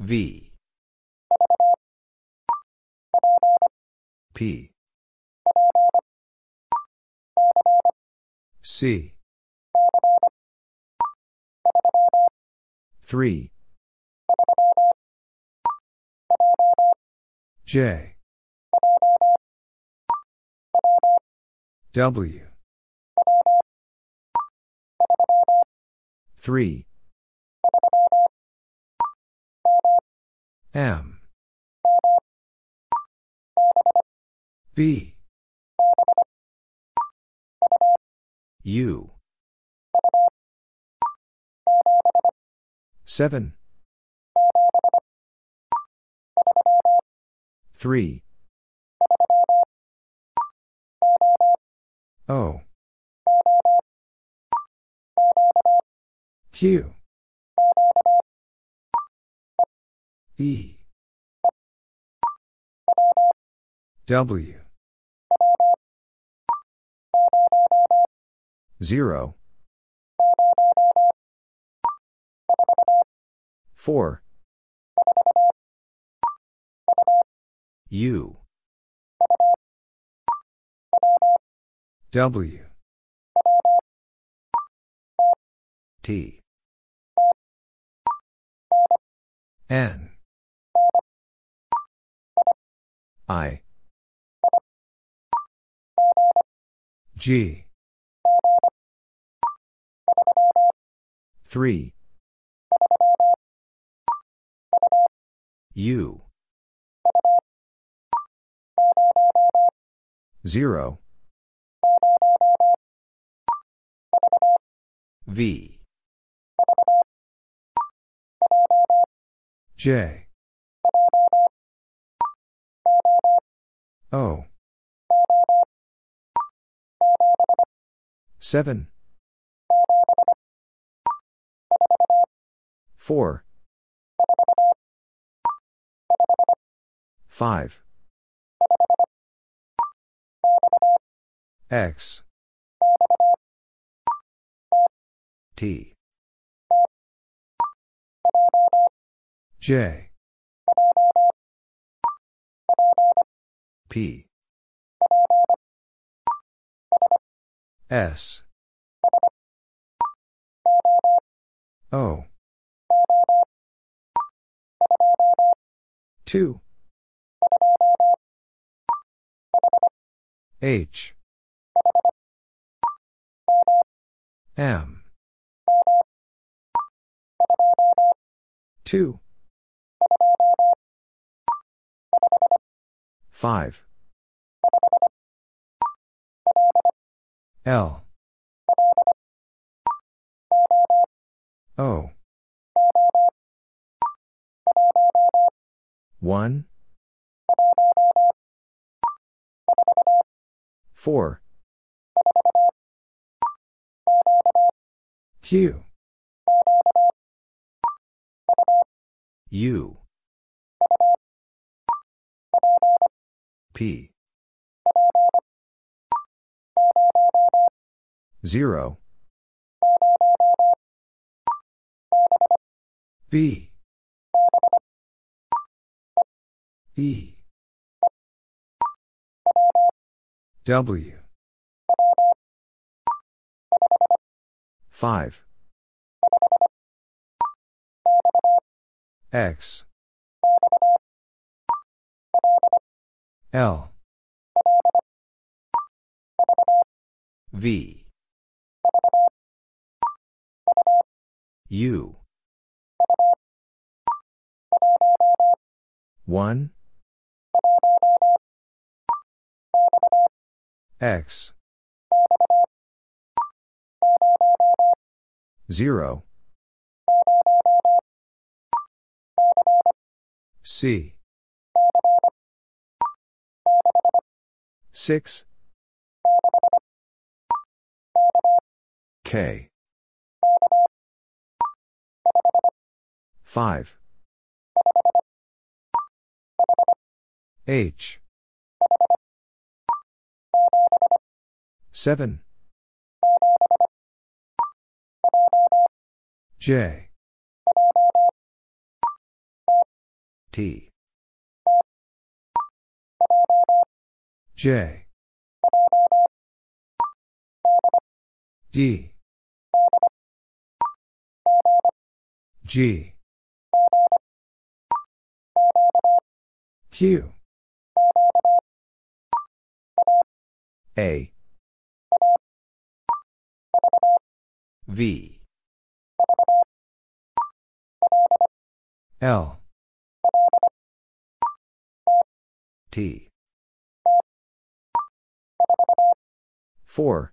V. P. C. 3. J. W. 3. M. B. U. 7. 3. O. Q. E. W. 0. 4. U. W. T. N. I. G. 3. U. 0. V. J. O. 7. 4. 5. X. T. J. P. S. O. 2. H. M. 2. 5. L. O. 1. 4. Q. U. P. 0. B. E. W. 5. X. L. V. U. 1. X. 0. C. 6. K. 5. H. 7. J. T. J. D. G. Q. A. V. L. T. 4.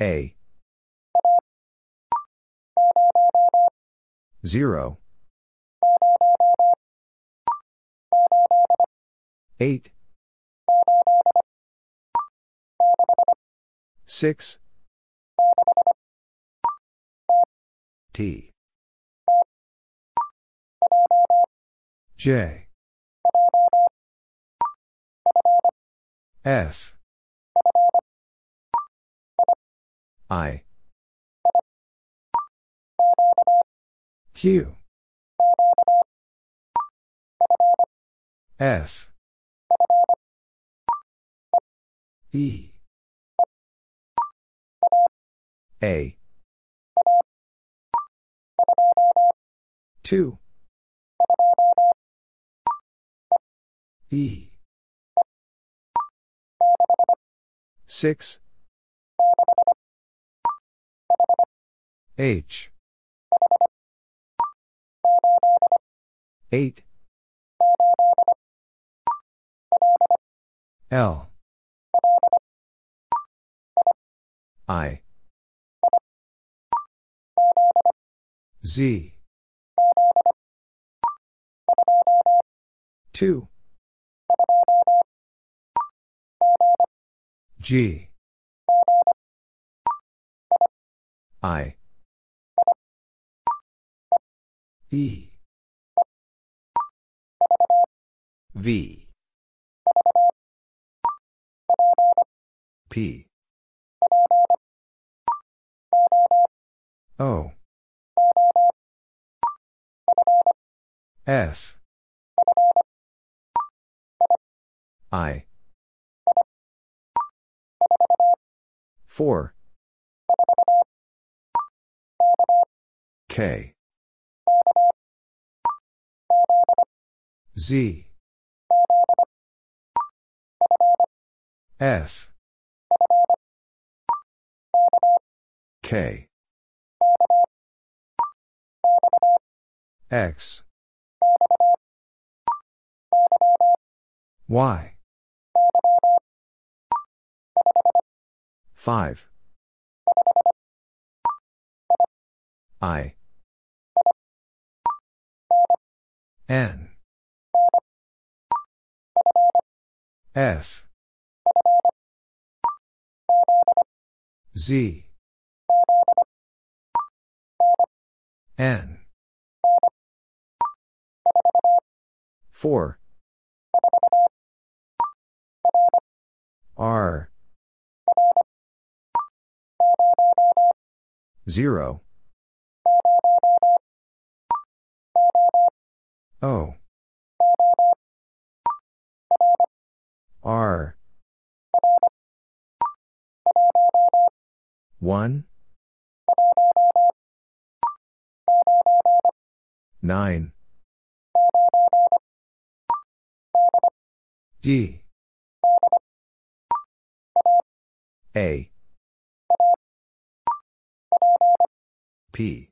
A. 0. 8. 6. T. J. F. I. Q. F. E. A. 2. E. 6. H. 8. L. I. Z. 2. G. I. E. V. P. O. F. I. 4. K. Z. F. K. X. Y. 5. I. N. F. Z. N. 4. R. 0. O. R. 1. 9. D. A. P.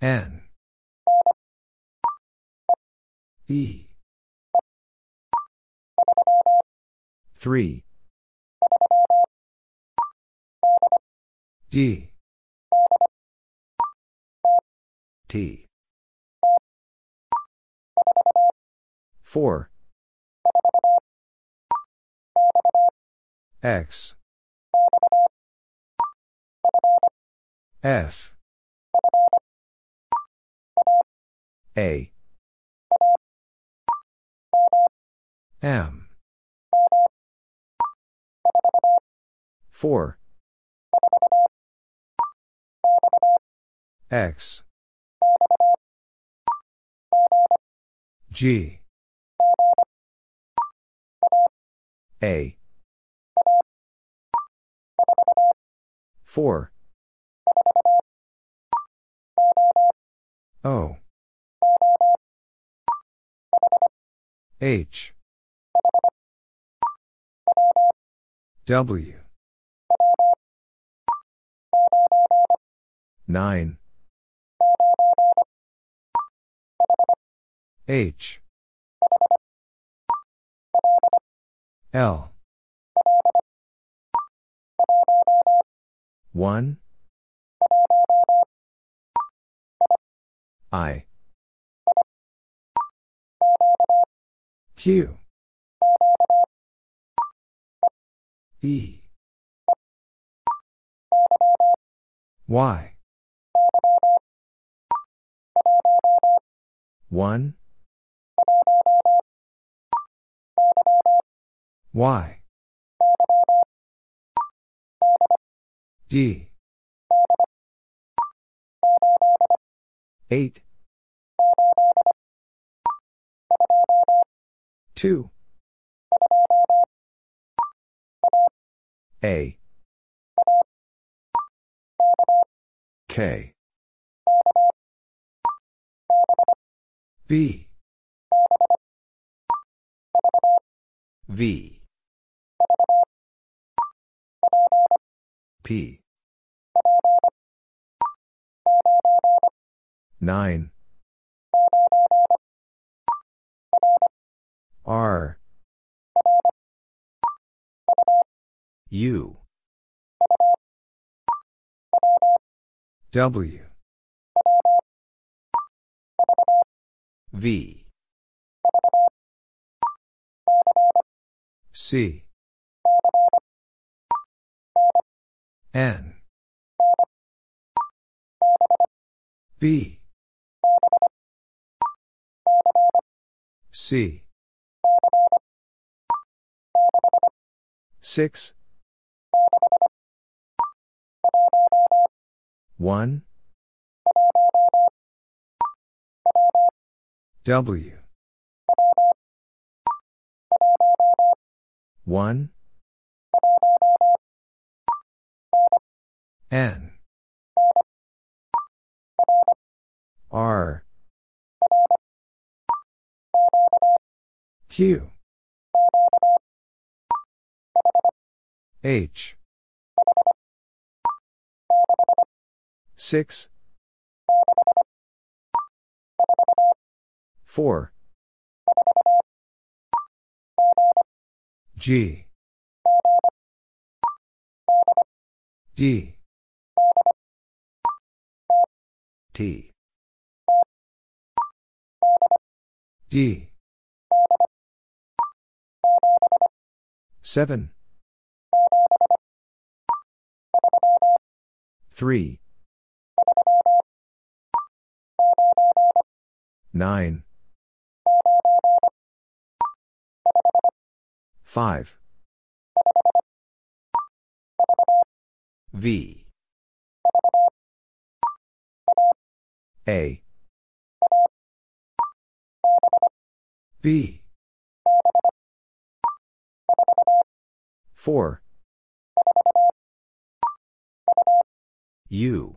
N. E. 3. D. T. 4. X. F. A. M. 4. X G A 4 O. H. W. 9 H. L. 1 I. Q. E. Y. 1 Y. D 8 2 A. K. B. V. P 9 R. U. W. V. C. N. B C. 6 1 W. 1 N. R Q. H. 6 4 G. D. T. D 7 3 9 5 V. A. B 4 U.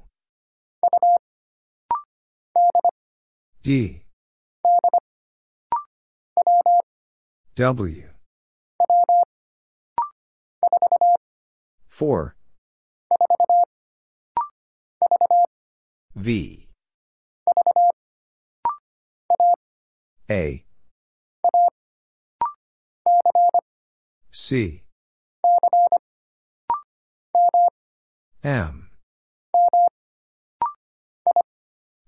D. W. 4 V. A. C M.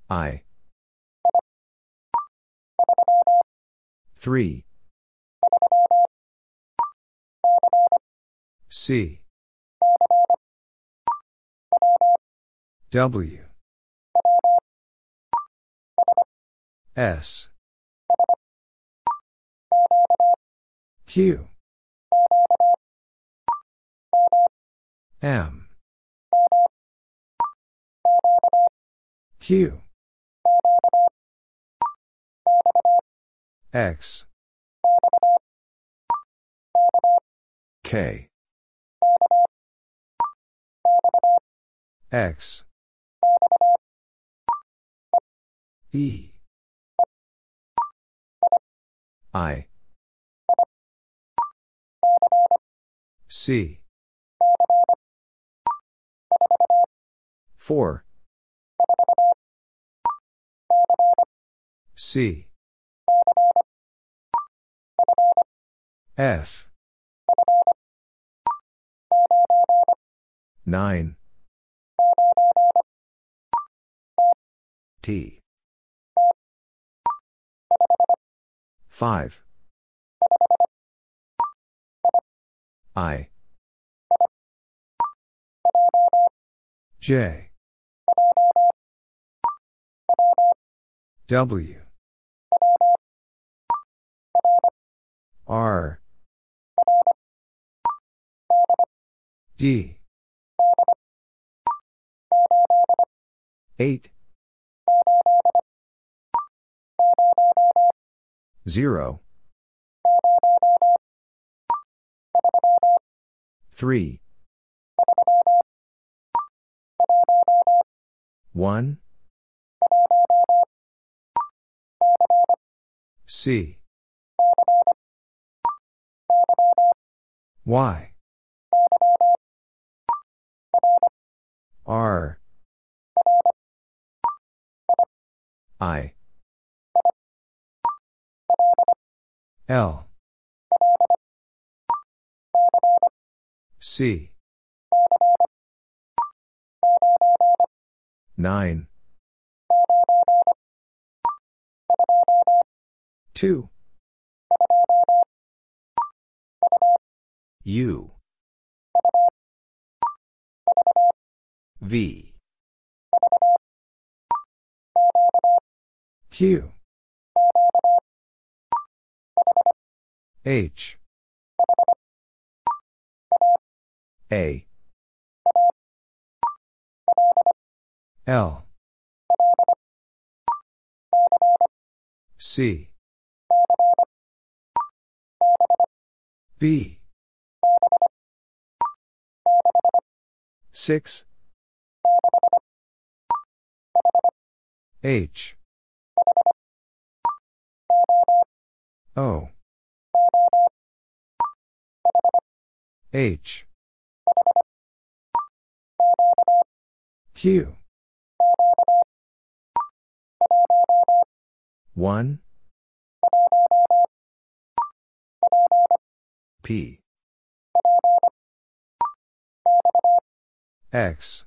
I. 3 C. W. S. Q. M Q. X. K. X. E. I. C. 4. C. F. 9. T. 5. I. J. W. R. D. 8. 0. 3. 1. C. Y. R. I. L. C. 9. 2. U. V. Q. H. A. L. C. B. 6. H. O. H. Q. 1. P. X.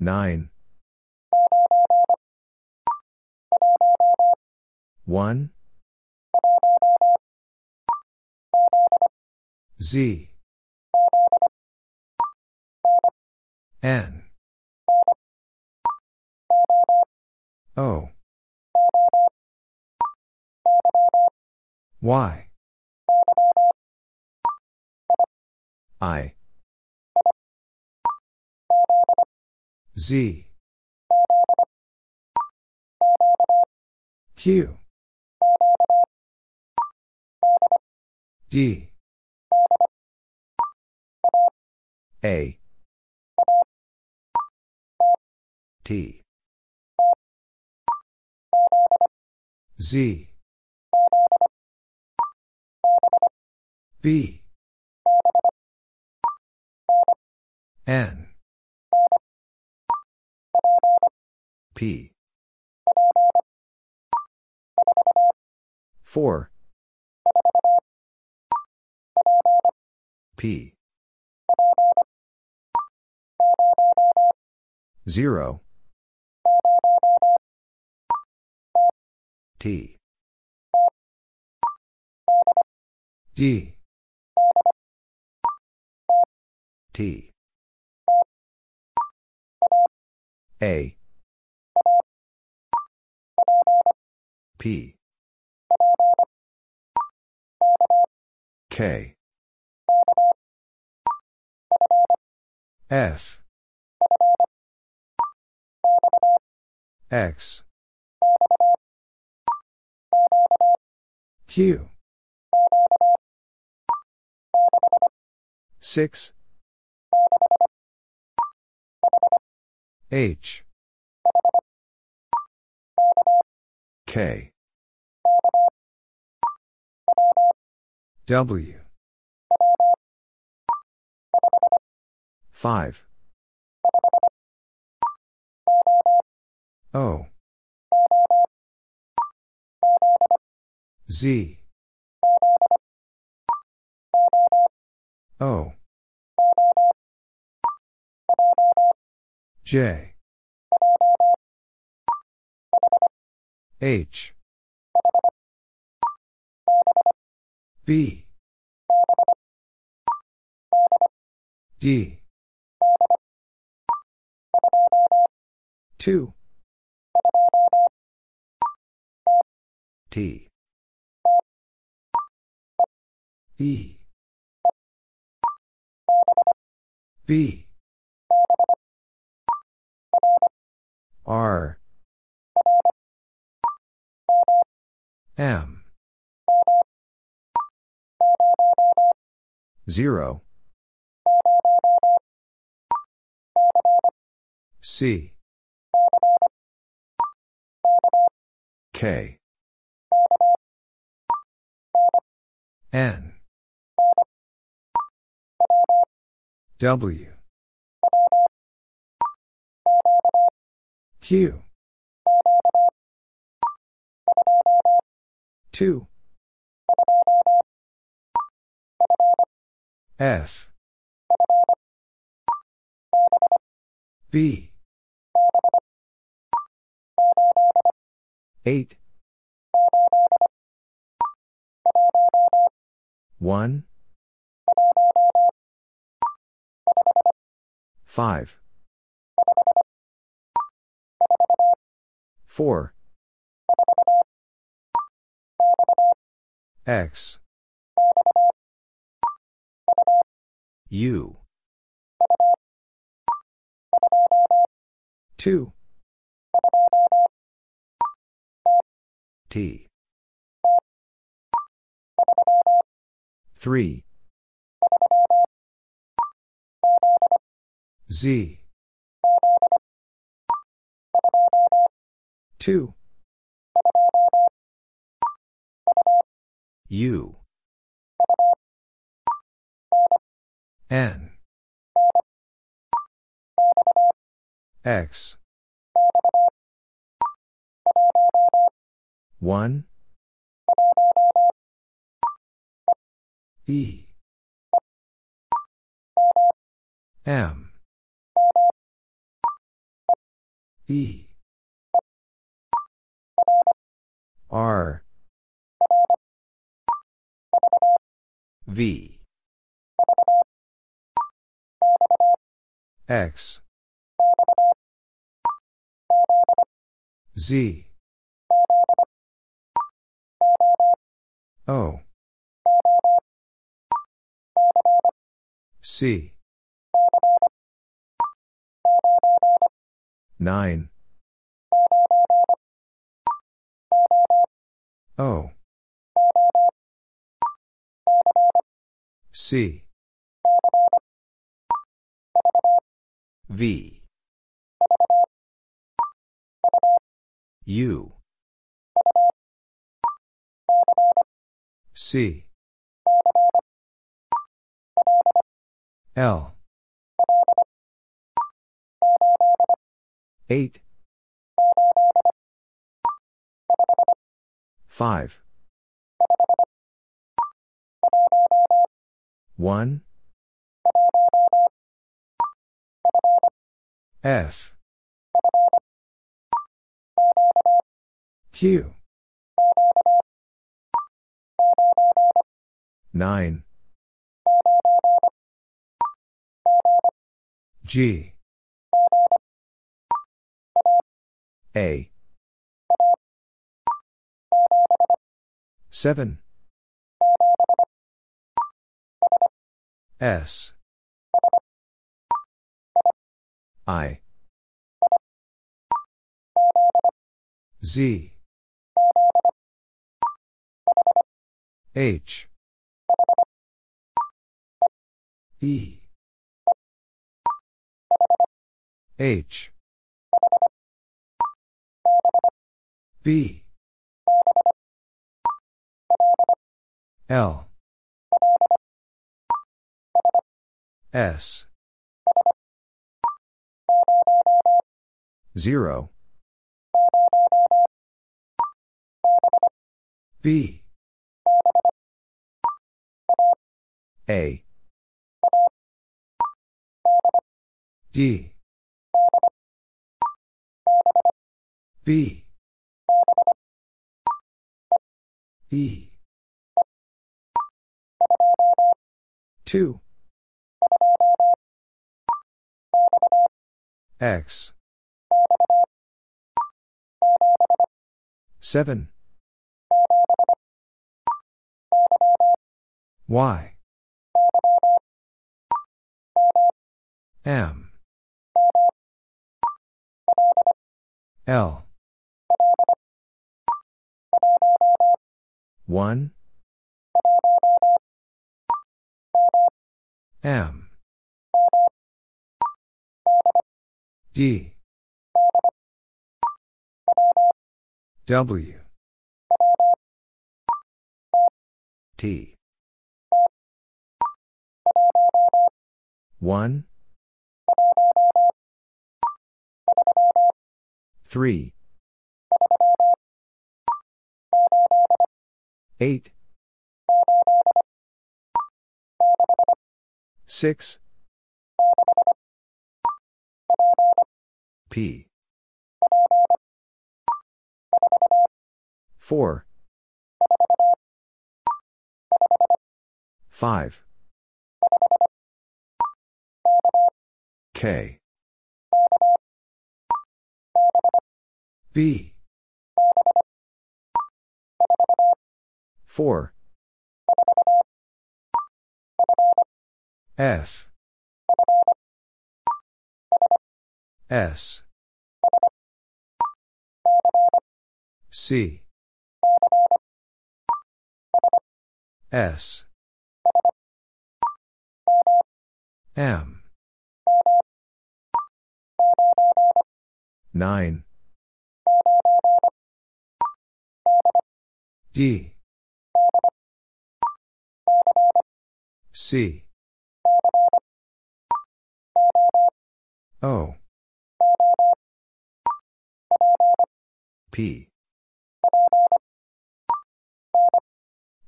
9. 1. Z. N. O. Y. I. Z. Q. D. A. T. Z. B. N. P. 4. P. 0. T. D. T. A. P. K. F. X. Q. 6 H. K. W. 5. O. Z. O. J. H. B. D. 2. T. E. B. R. M. 0. C. K. N. W. Q. 2. F. B. 8. 1. 5. 4. X. U. 2. T. 3. Z. 2. U. N. X. 1. E. M. E. R. V. X. Z. O. C. 9. O. C. V. U. C. L. 8. 5. 1. F. Q. 9. G. A. 7. S. I. Z. H. E. H. B. L. S. 0. B. A. D. B. E. 2. X. 7. Y. M. L. 1. M. D. W. T. 1. 3. 8. 6. P. 4. 5. K. B. 4. F. S. C. S. M. 9. D. C. O. P.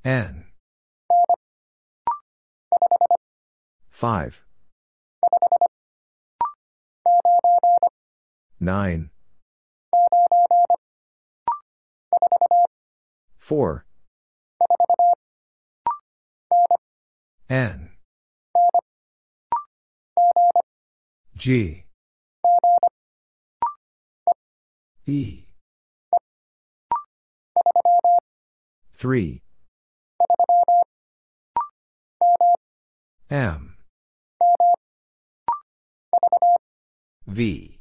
N. 5. 9. 4. N. G. E. 3. M. V.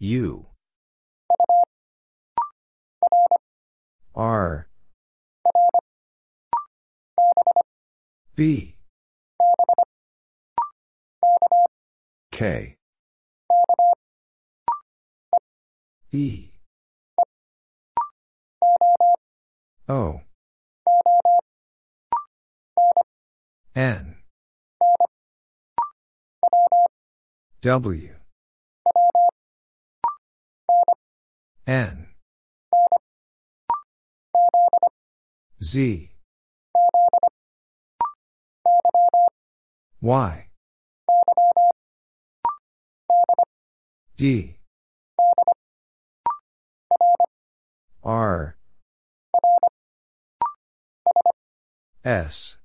U. R. B. K. E. O. N. W. N. Z. Y. D. R. S.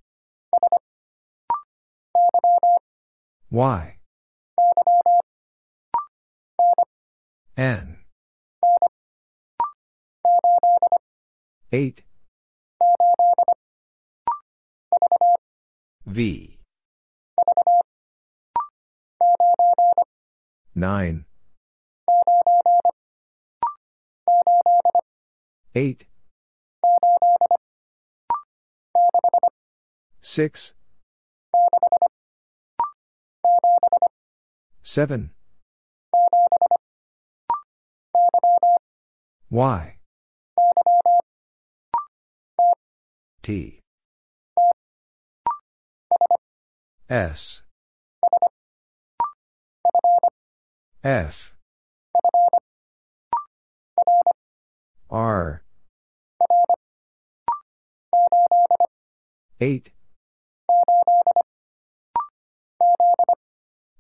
Y. N. 8. V. 9. 8 6 7 Y. T. S. F R. 8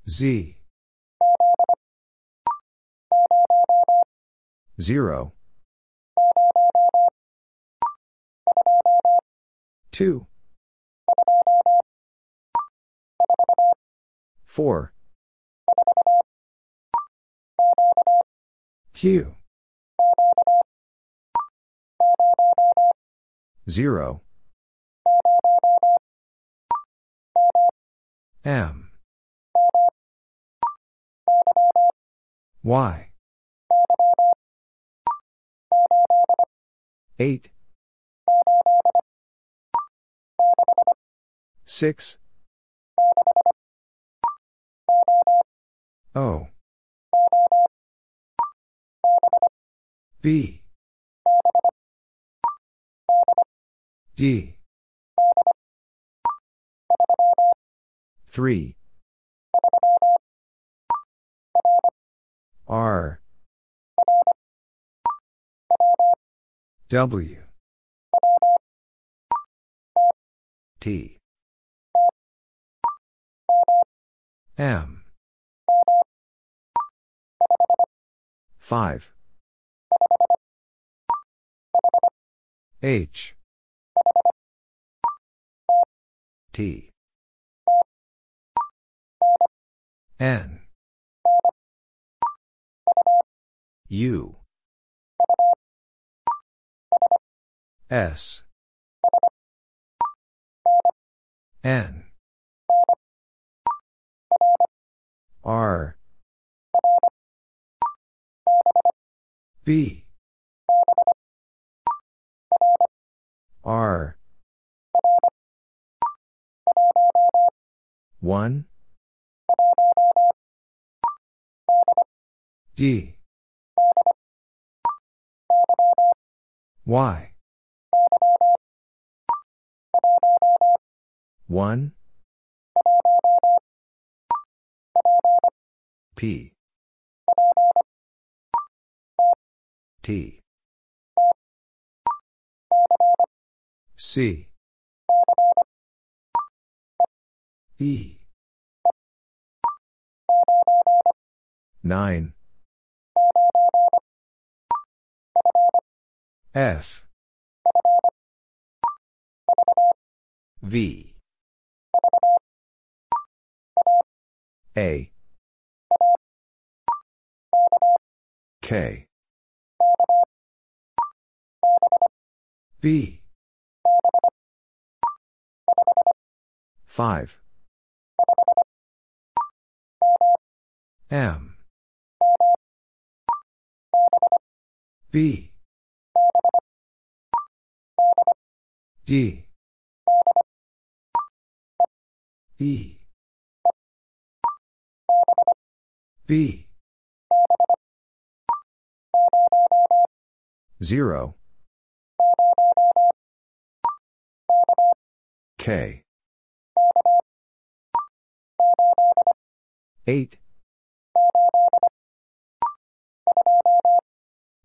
Z. 0 2 4 Q 0 M. Y. 8 6 O. B D 3 R. W. T. M. 5 H T. N. U. S. N. R. B. R 1 D. Y. 1 P. T. C E. 9 F. V. A. K. B. 5 M. B. D. E. B. 0 K. 8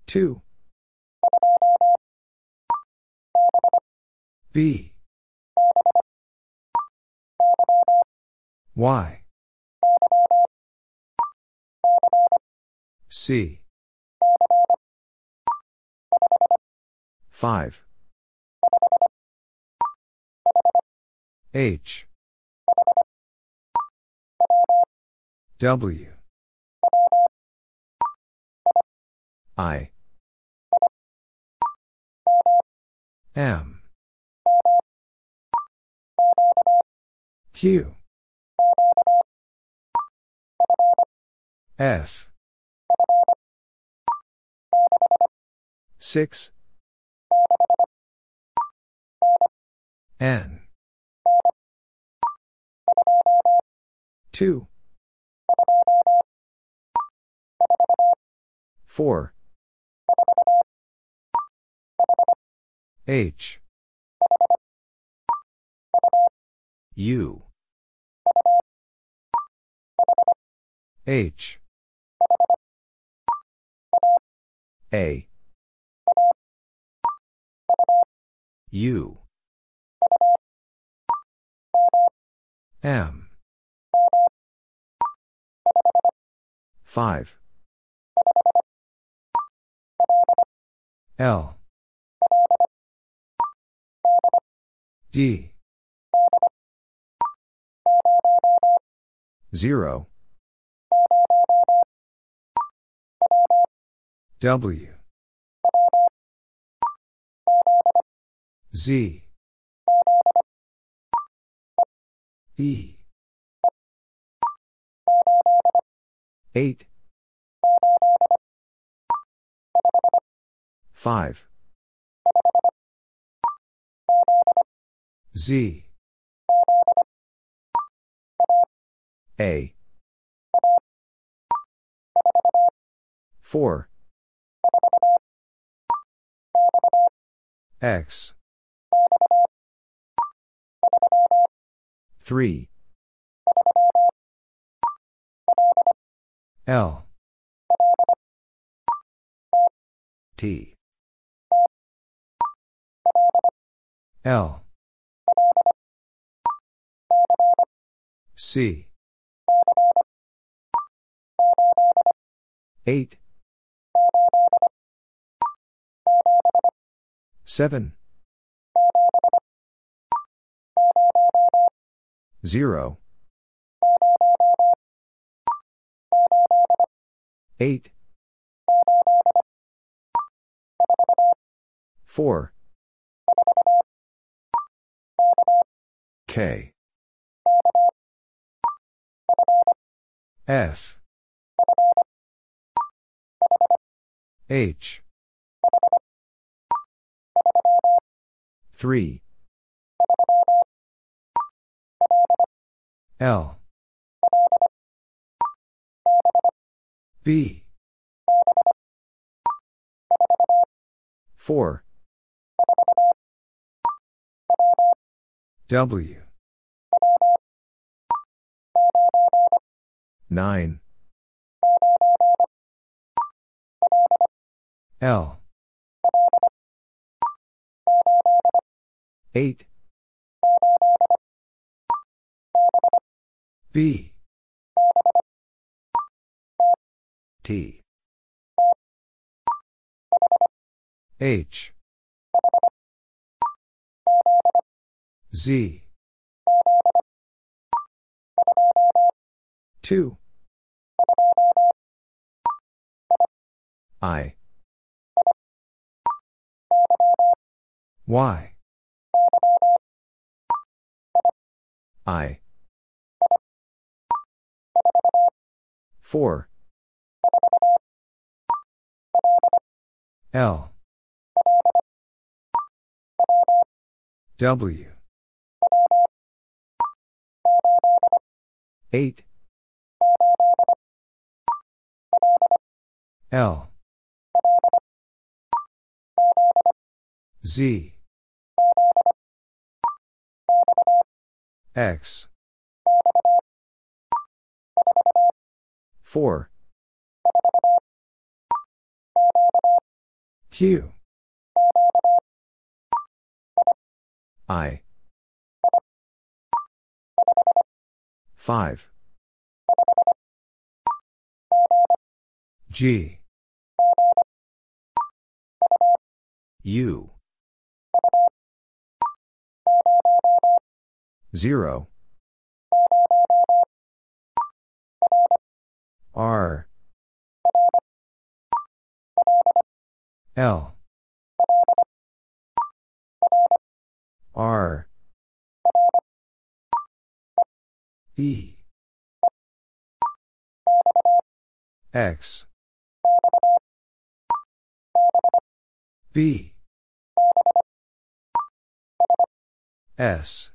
2 B. Y. C. 5 H. W I. M. Q. F. 6 N. 2 4 H. U. H. A. U. M. 5. L. D. 0. W. Z. E. 8. 5. Z. A. 4. X. 3. L. T. L. C. 8. 7. 0. 8. 4. K. F. H. 3. L. B. 4. W. 9. L. 8. B. T. H. Z. 2. I. Y. I. 4. L. W. 8. L. Z. X. 4. Q. I. 5. G. U. 0. R. L. R. E. X. B. S.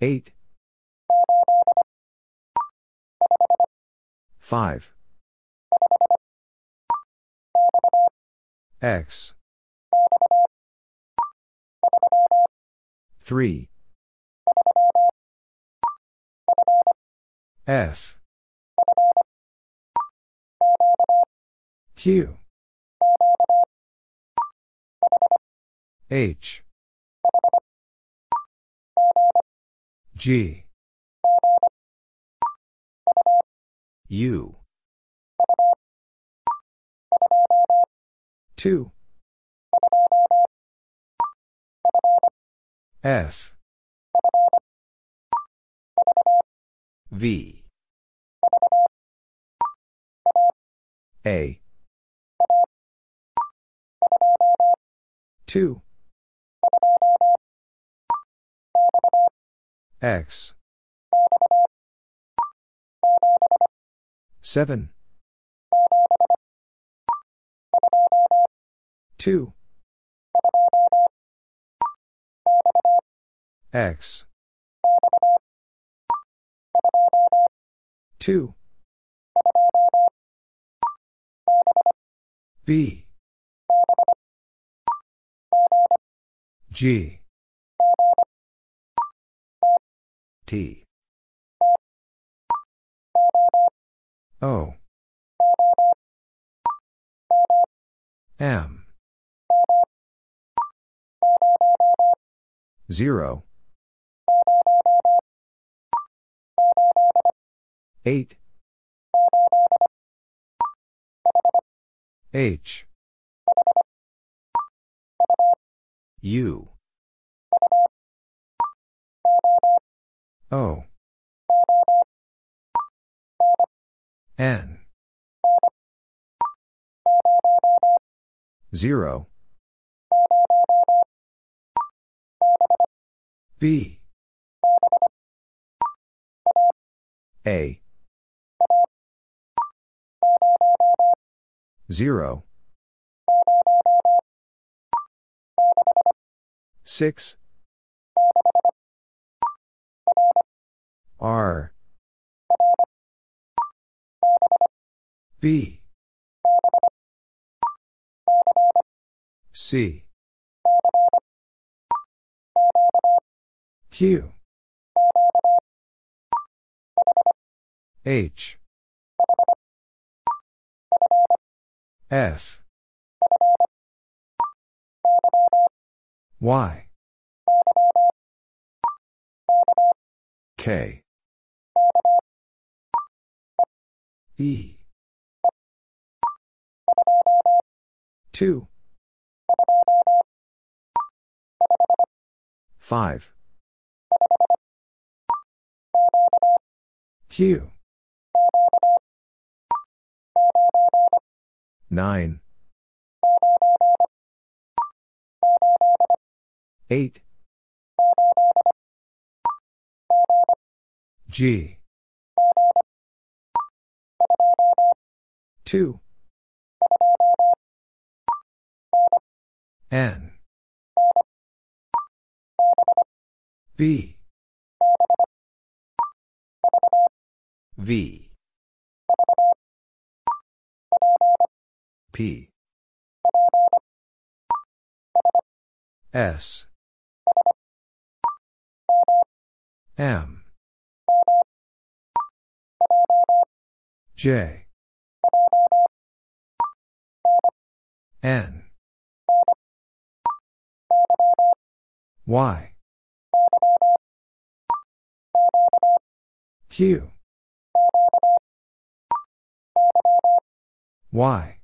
8. 5. X. 3. F. Q. H. G. U. 2. F. V. A. 2. X. 7. 2. X. 2. B. G. T. O. M. 0. 8. H. U. O. N. 0. B. A. 0. 6. R. B. C. Q. H. F. Y. K. E. 2. 5. Q. 9. 8. G. 2. N. B. V. P. S. M. J. N. Y. Q. Y.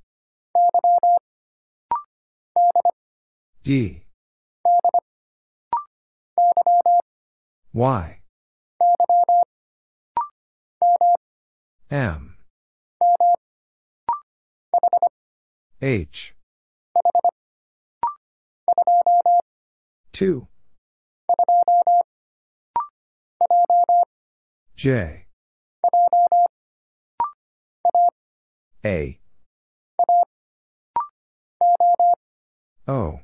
D. Y. M. H. 2 J. A. O.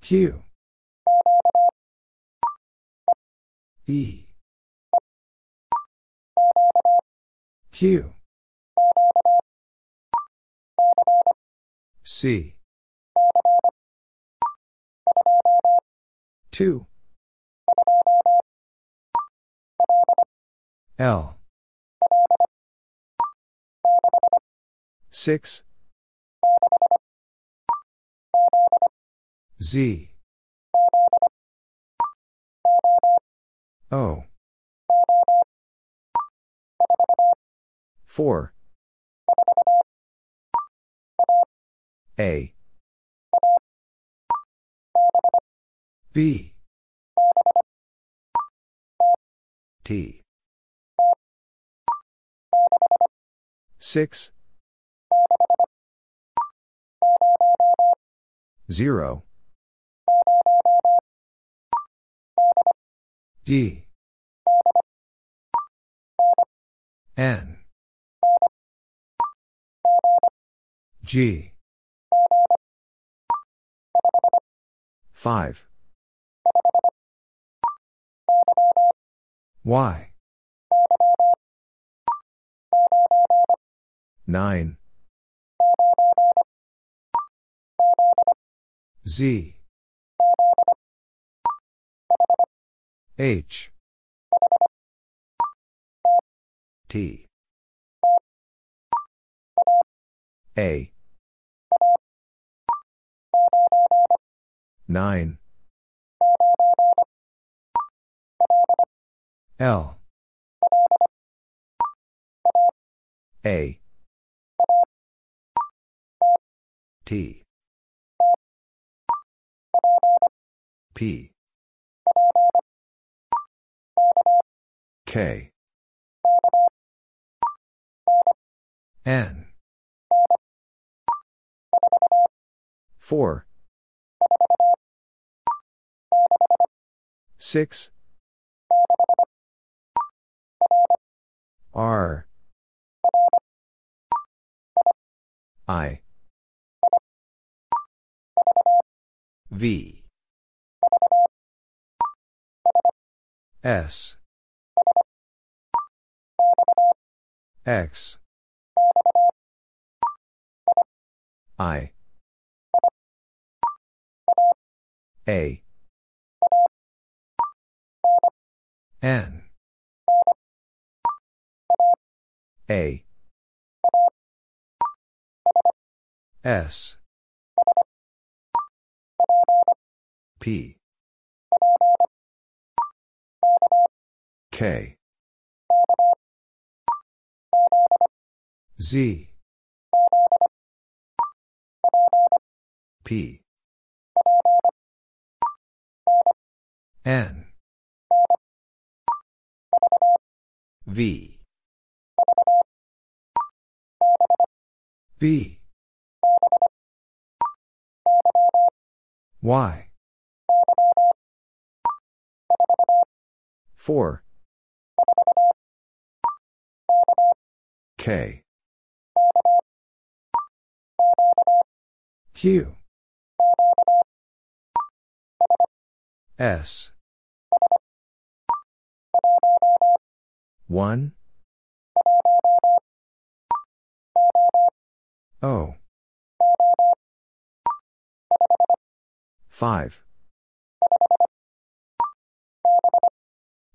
Q. E. Q. C. 2. L. 6. Z. O. 4. A. B. T. 6. 0. D. N. G. 5. Y. 9. Z. H. T. A. 9. L. A. T. P. K. N. 4. 6. R. I. V. S. X. I. A. N. A. S. P. K. Z. P. N. V. B. Y. 4. K. Q. S. 1. O. 5.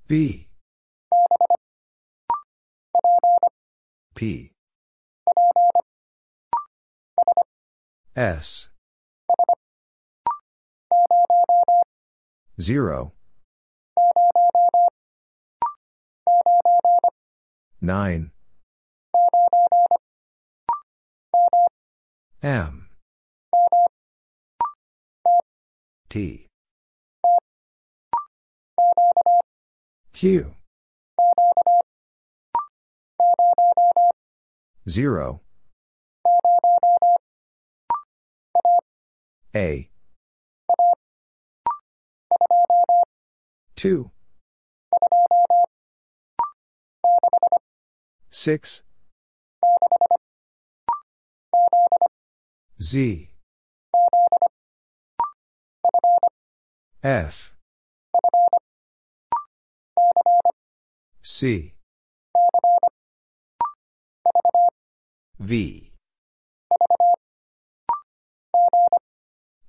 B. P. S. 0. 9. M. T. Q. 0. A. 2. 6. Z. F. C. V.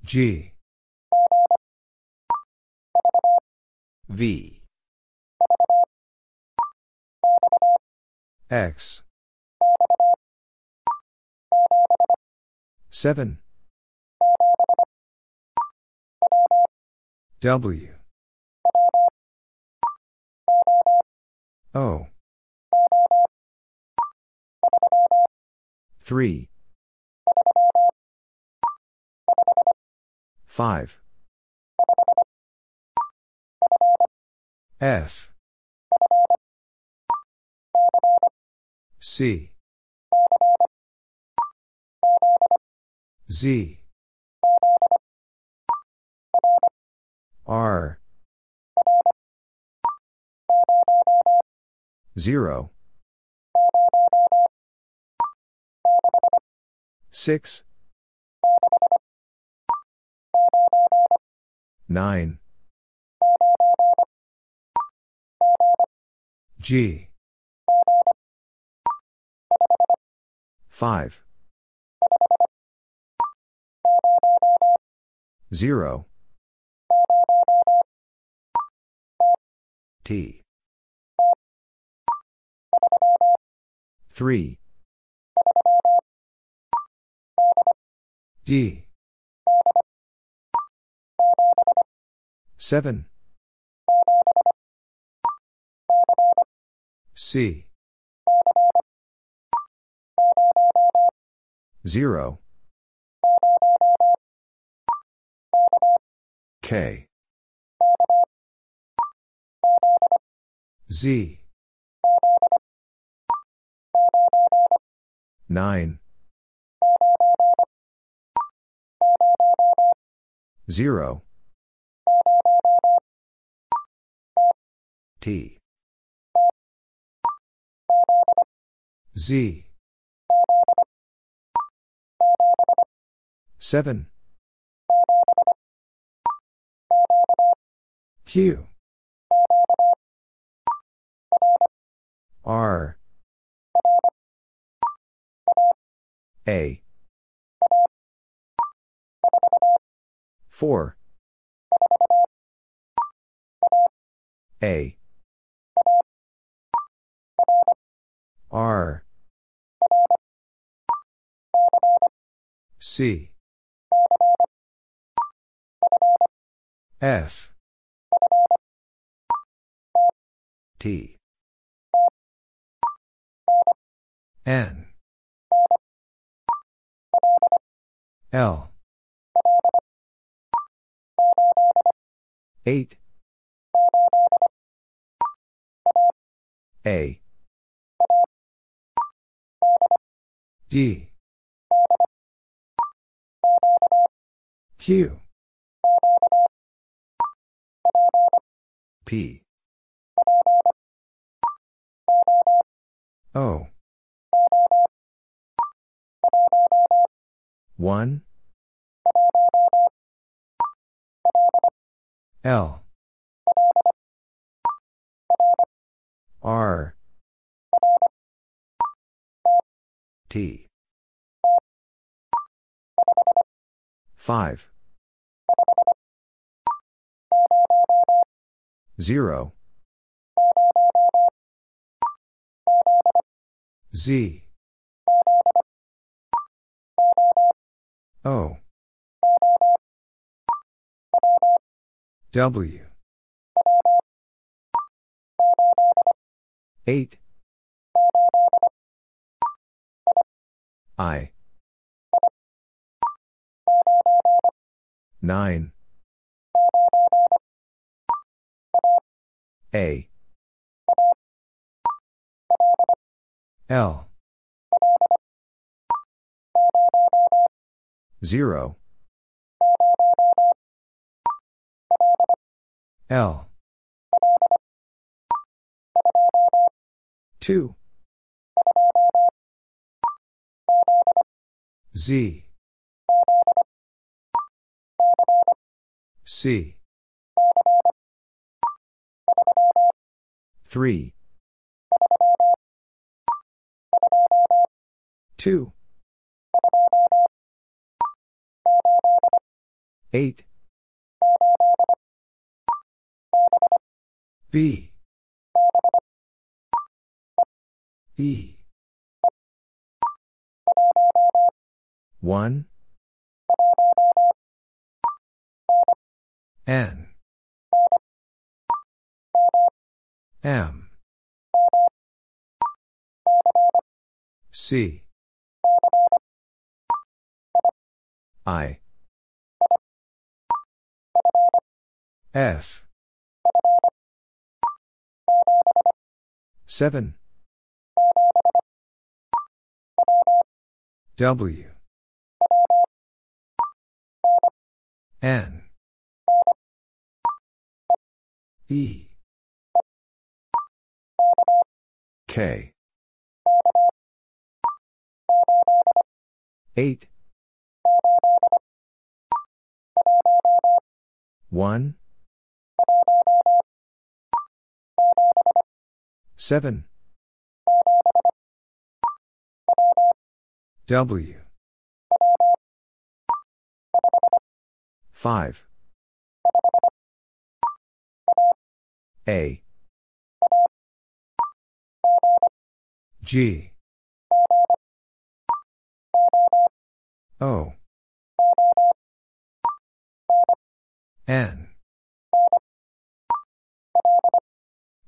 G. V X. 7 W. O. 3 5 F C. Z. R. 0 6 9 G 5 0 T. 3 D. 7 C 0 K. Z. 9 0 T. Z 7 Q. R. A. 4 A. R C. F. T. N. L. 8 A. D Q. P. O. 1 L. R. T. 5 0 Z. O. W. 8 I. 9 A. L. 0 L. 2 Z. C 3. 2. 8. B. E. 1. N. M. C. I. F. 7. W. N. E. K. 8. 1. 7. W. 5. A. G. O. N.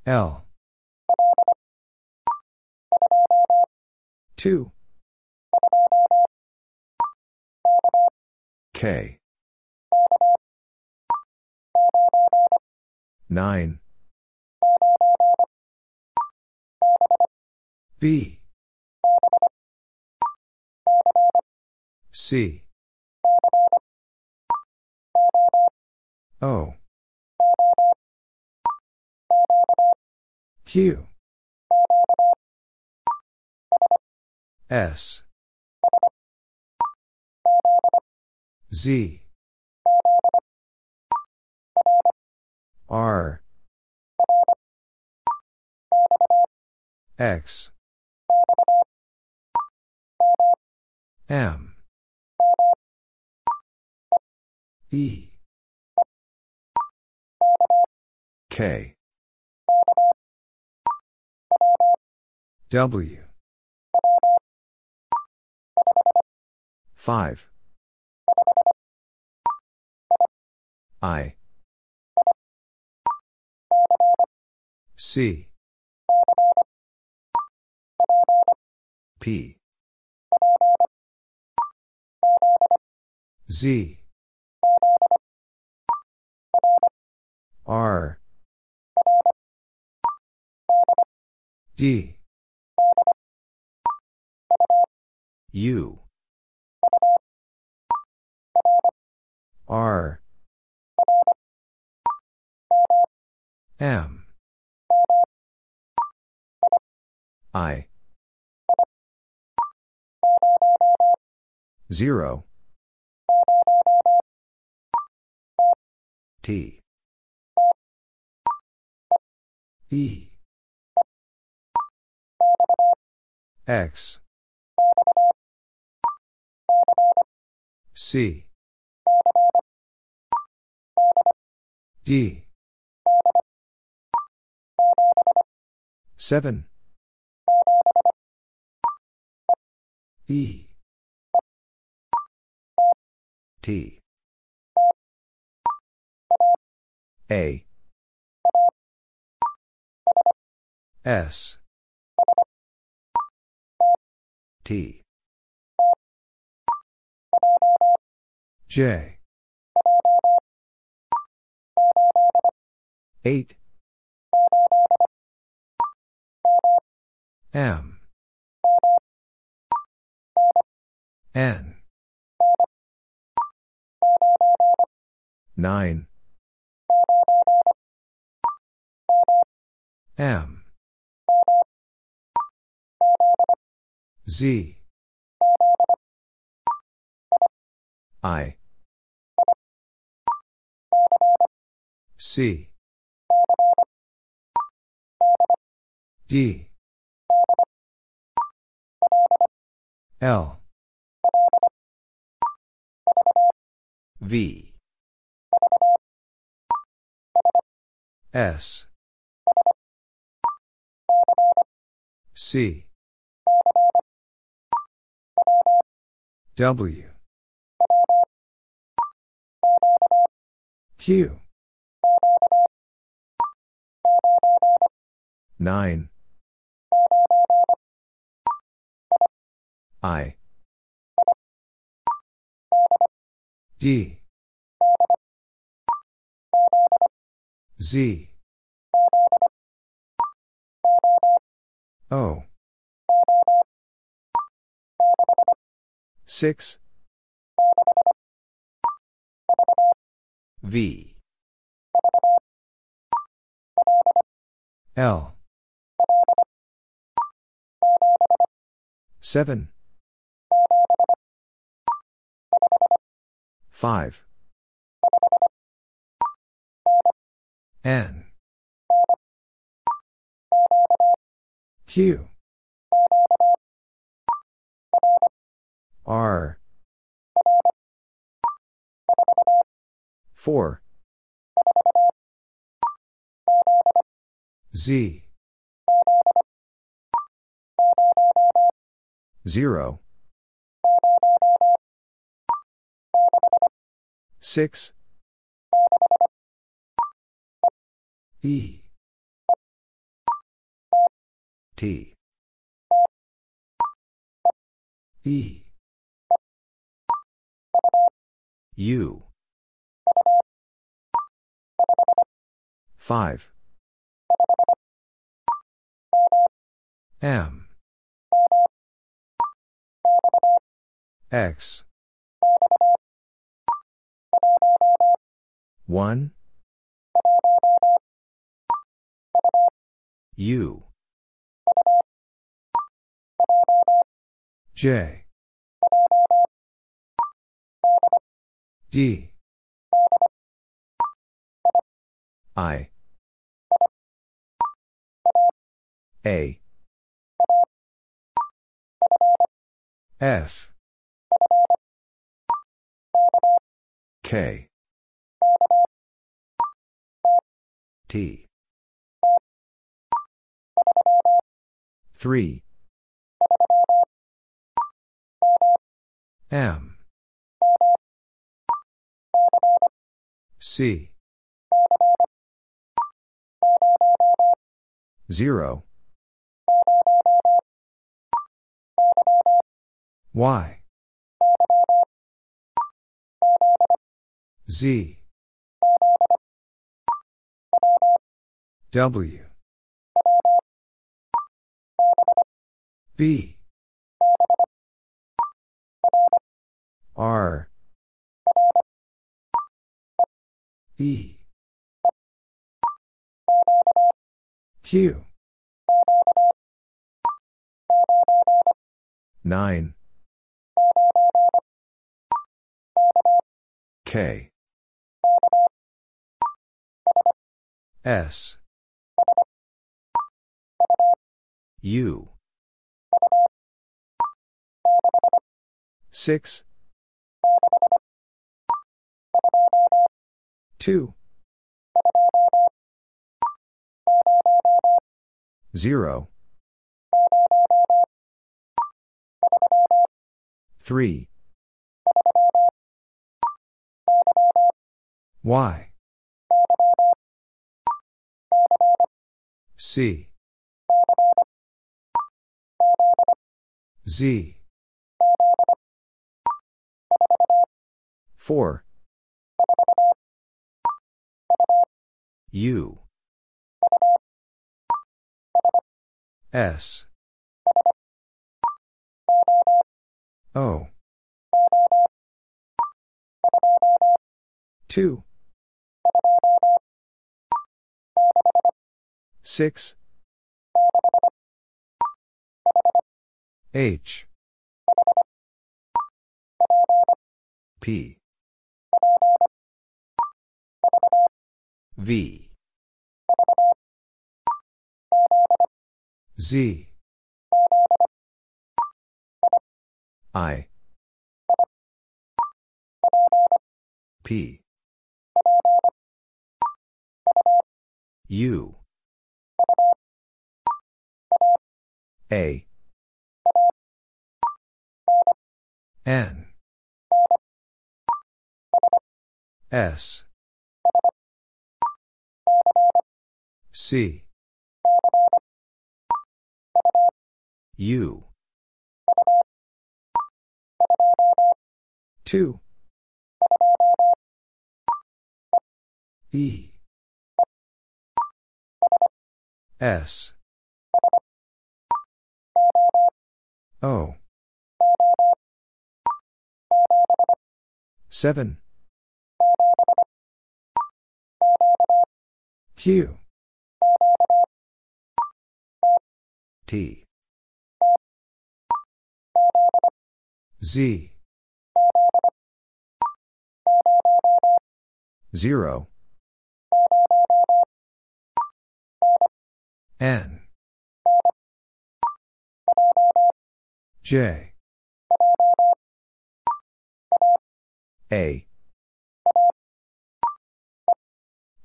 L. 2. K. 9. B. C. O. Q. S. Z. R. X. M. E. K. W. 5. I. C. P. Z. R. D. U. R. M. I. 0. T. E. X. C. D. 7. E. T. A. S. T. J. 8. M. N. 9. M. Z. I. C. D L V S C. W. Q. 9 I. D. Z O 6 V. L. 7 5 N Q. R. 4 Z. 0 6 E T. E. U. 5 M. X. 1 U J. D. I. A. F. K. T. 3 M. C. 0 Y. Z. W. B R. E. Q. 9 K. S. U. 6 2 0 3 Y. C. Z. 4 U S O 2 6 H P V Z. I. P. U. A. N. S. C. U. 2. E. S. O. 7. Q. T. Z. 0. N. J. A.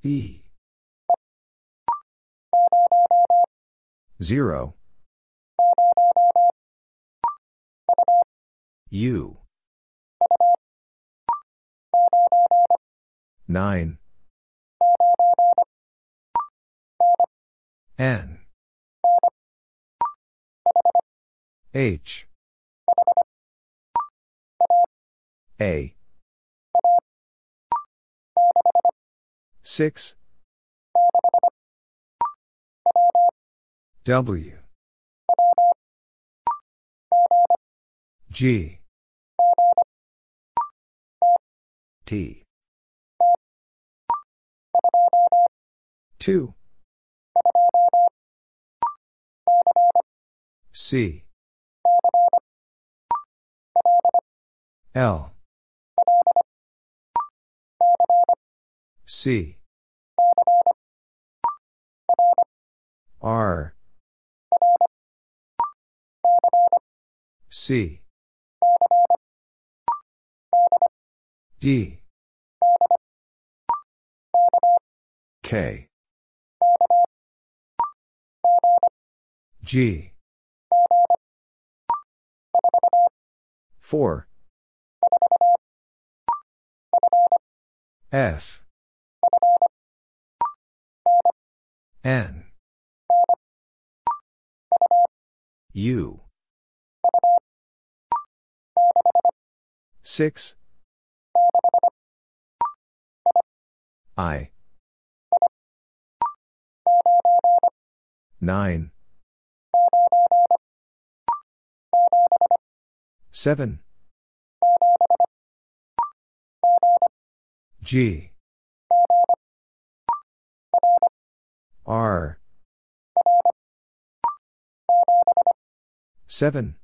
E. 0. U. 9. N. H. A. 6. W. G. T. 2. C. L. C. R. C. D. K. G. 4. F. N. U. 6. I. 9. 7. G. R. 7.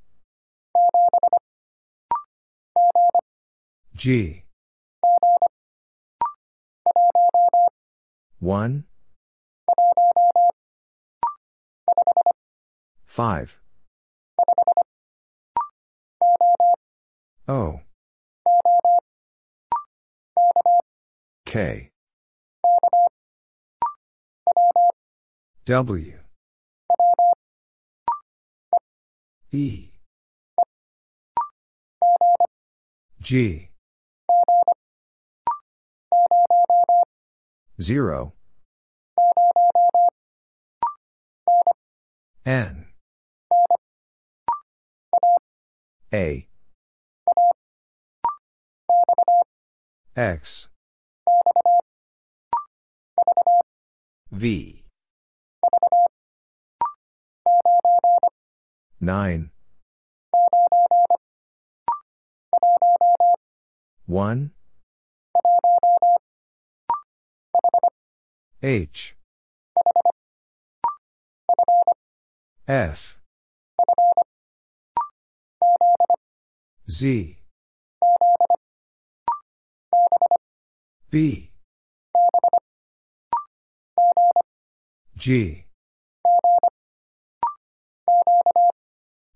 G. 1. 5. O. K. W. E. G. 0. N. A. X. V. 9. 1. H. F. Z. B. G.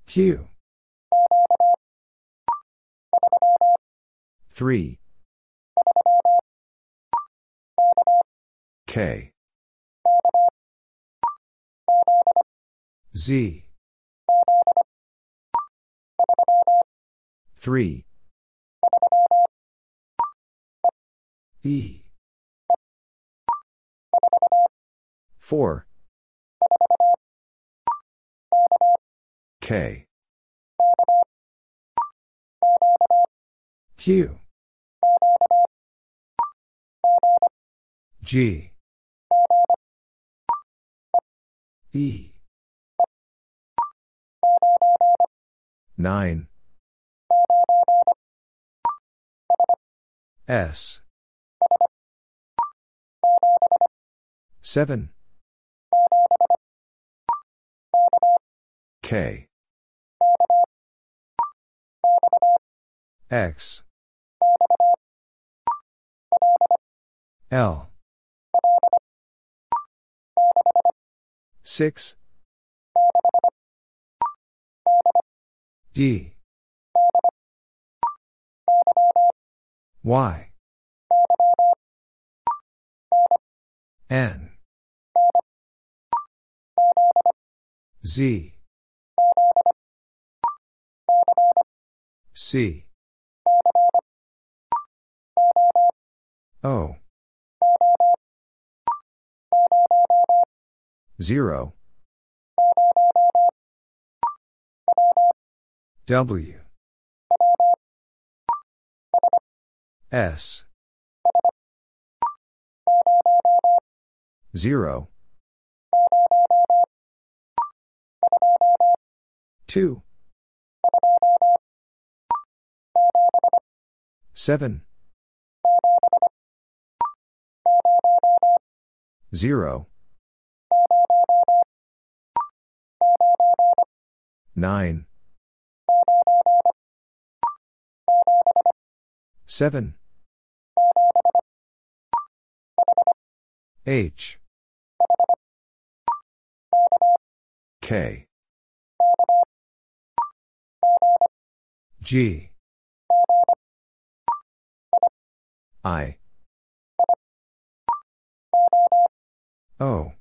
Q. 3. K. Z. 3. E. 4. K. Q. G. E. 9. S. 7. K. X. L. 6. D. Y. N. Z. C. O. 0. W. S. 0. 2. 7. 0. 9. 7. H. K. G. I. O.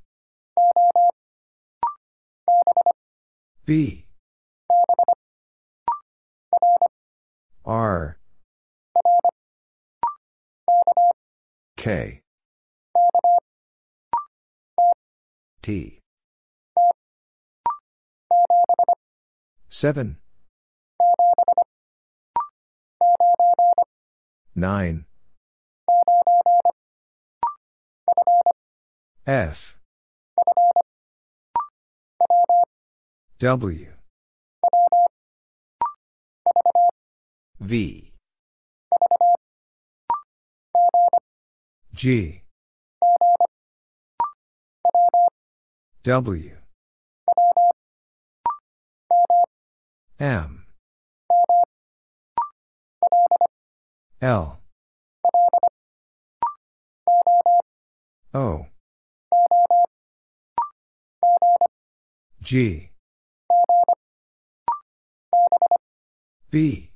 B. R. K. T. 7. 9. F. W. V. G. W. M. L. O. G. B.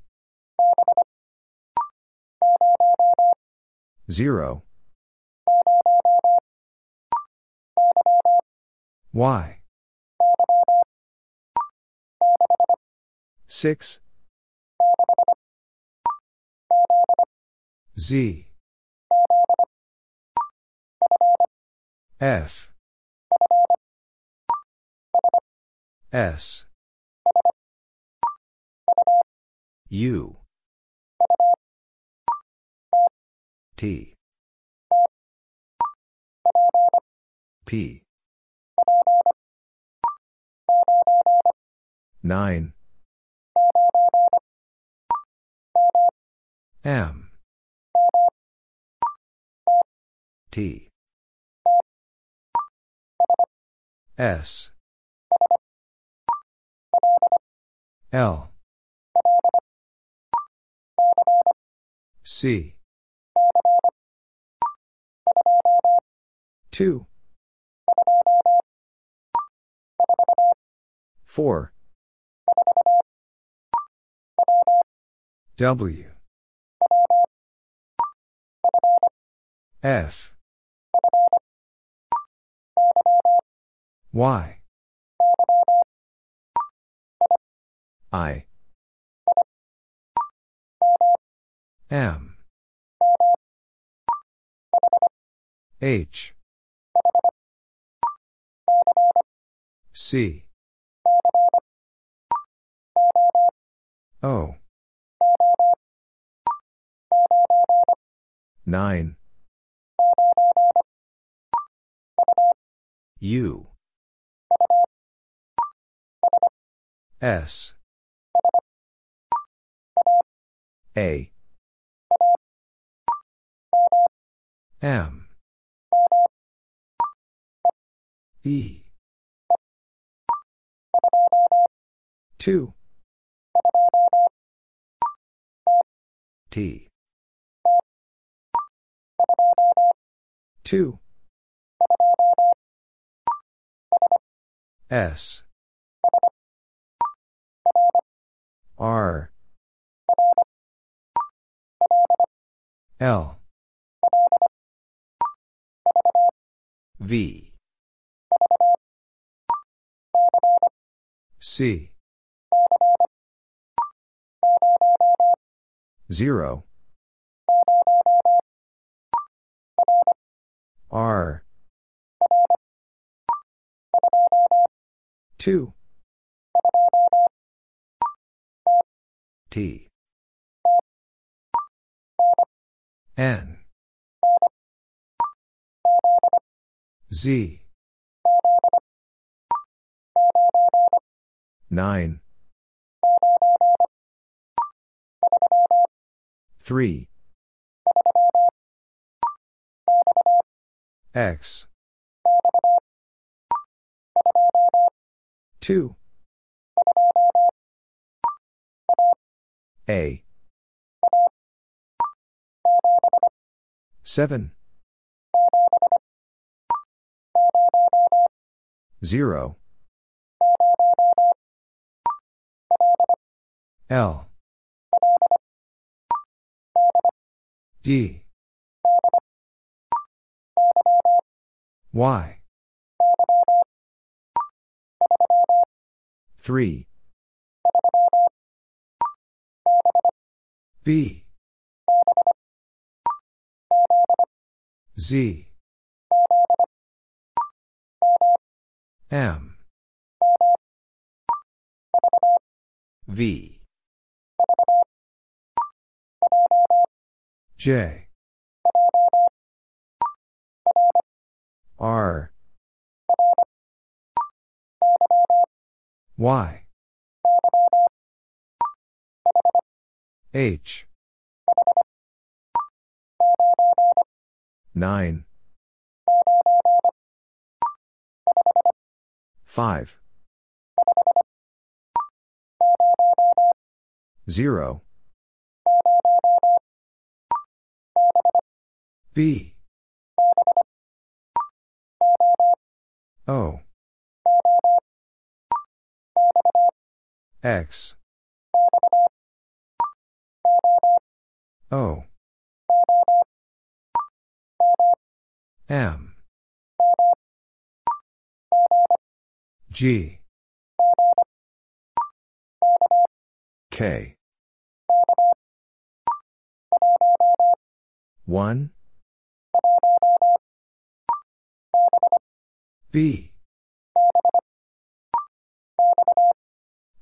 0. Y. 6. Z. F. S. U. T. P. 9. M. T. S. L. C. 2. 4. W. F. Y. I. M. H C. O. 9 U. S. A. M E. 2 T. 2 S. R. L. V C. 0 R. 2 T. N. Z 9 3 X. 2 A. 7 0 L. D. Y. 3 B. Z. M. V J. R. Y. H. 9 5 0 B. O. X. O. M. G. K. 1 B.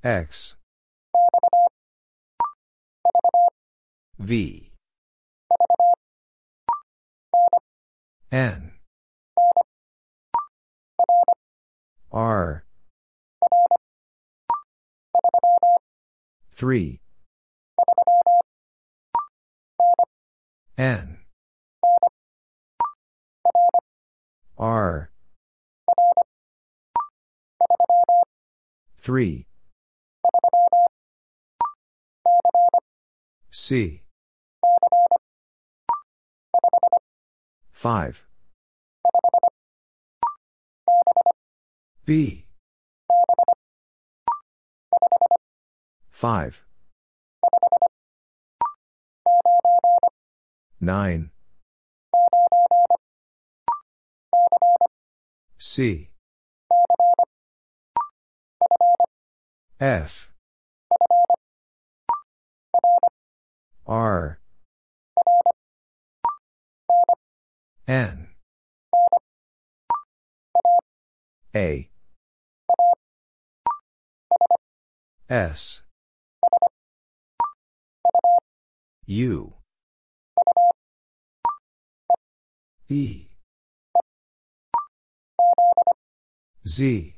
X. V. N. R. 3 N. R 3 C. 5 B. 5 9. C. F. R. N. A. S. U. E. Z.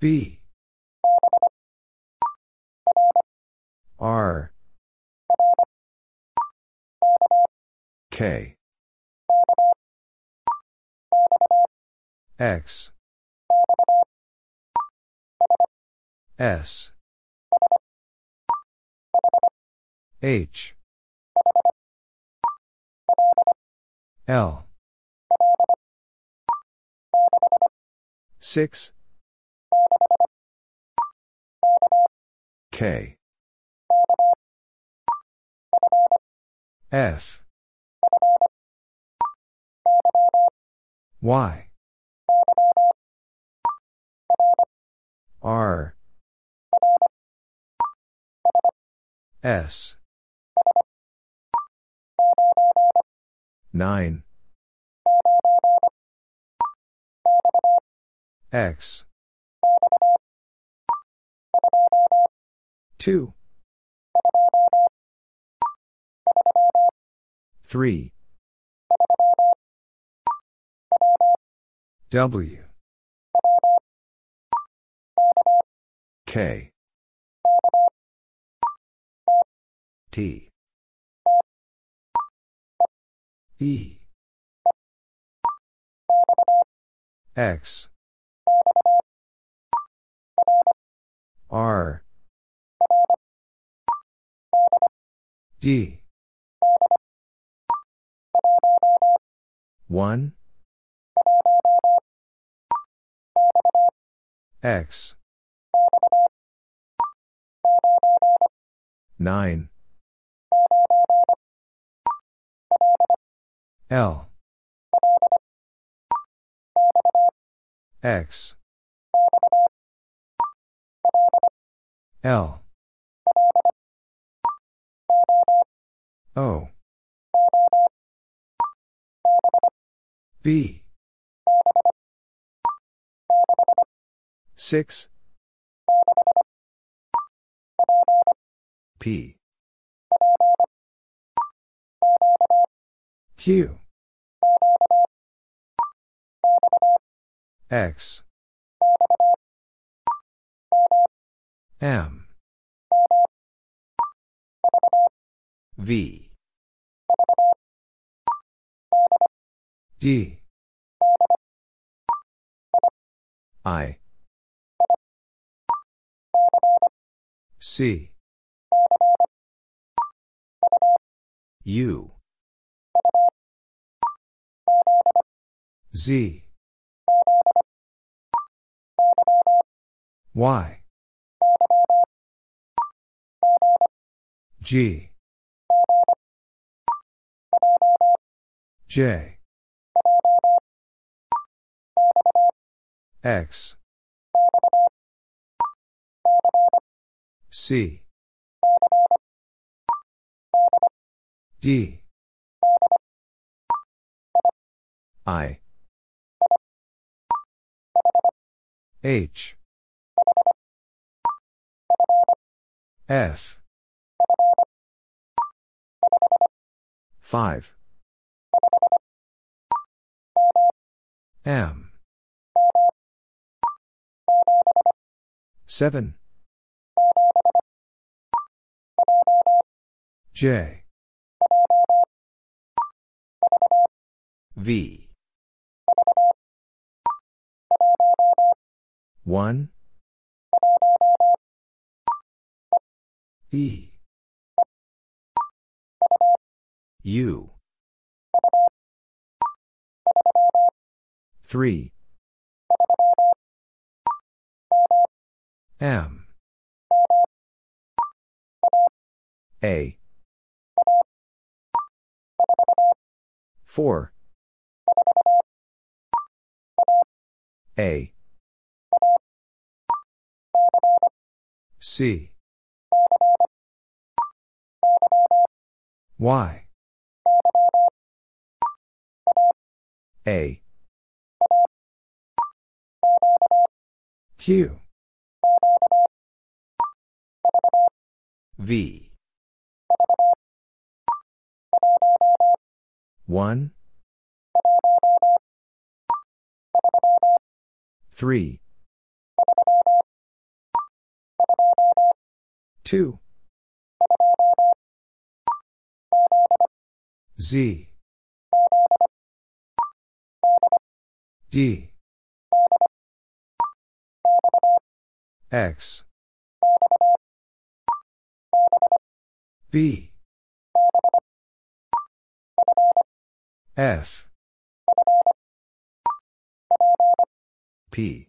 B. R. K. X. S. H. L. 6. K. F. Y. R. S. 9. X. 2. 3. W. K. T. E. X. R. D. 1. X. 9. L. X. L. O. B. 6. P. Q. X. M. V. D. I. C. U. Z. Y. G. J. X. C. D. I. H. F. 5. M. 7. J. V. 1. E. U. 3. M. A. 4. A. C. Y. A. Q. V. 1. 3. 2. Z. D. X. B. F. P.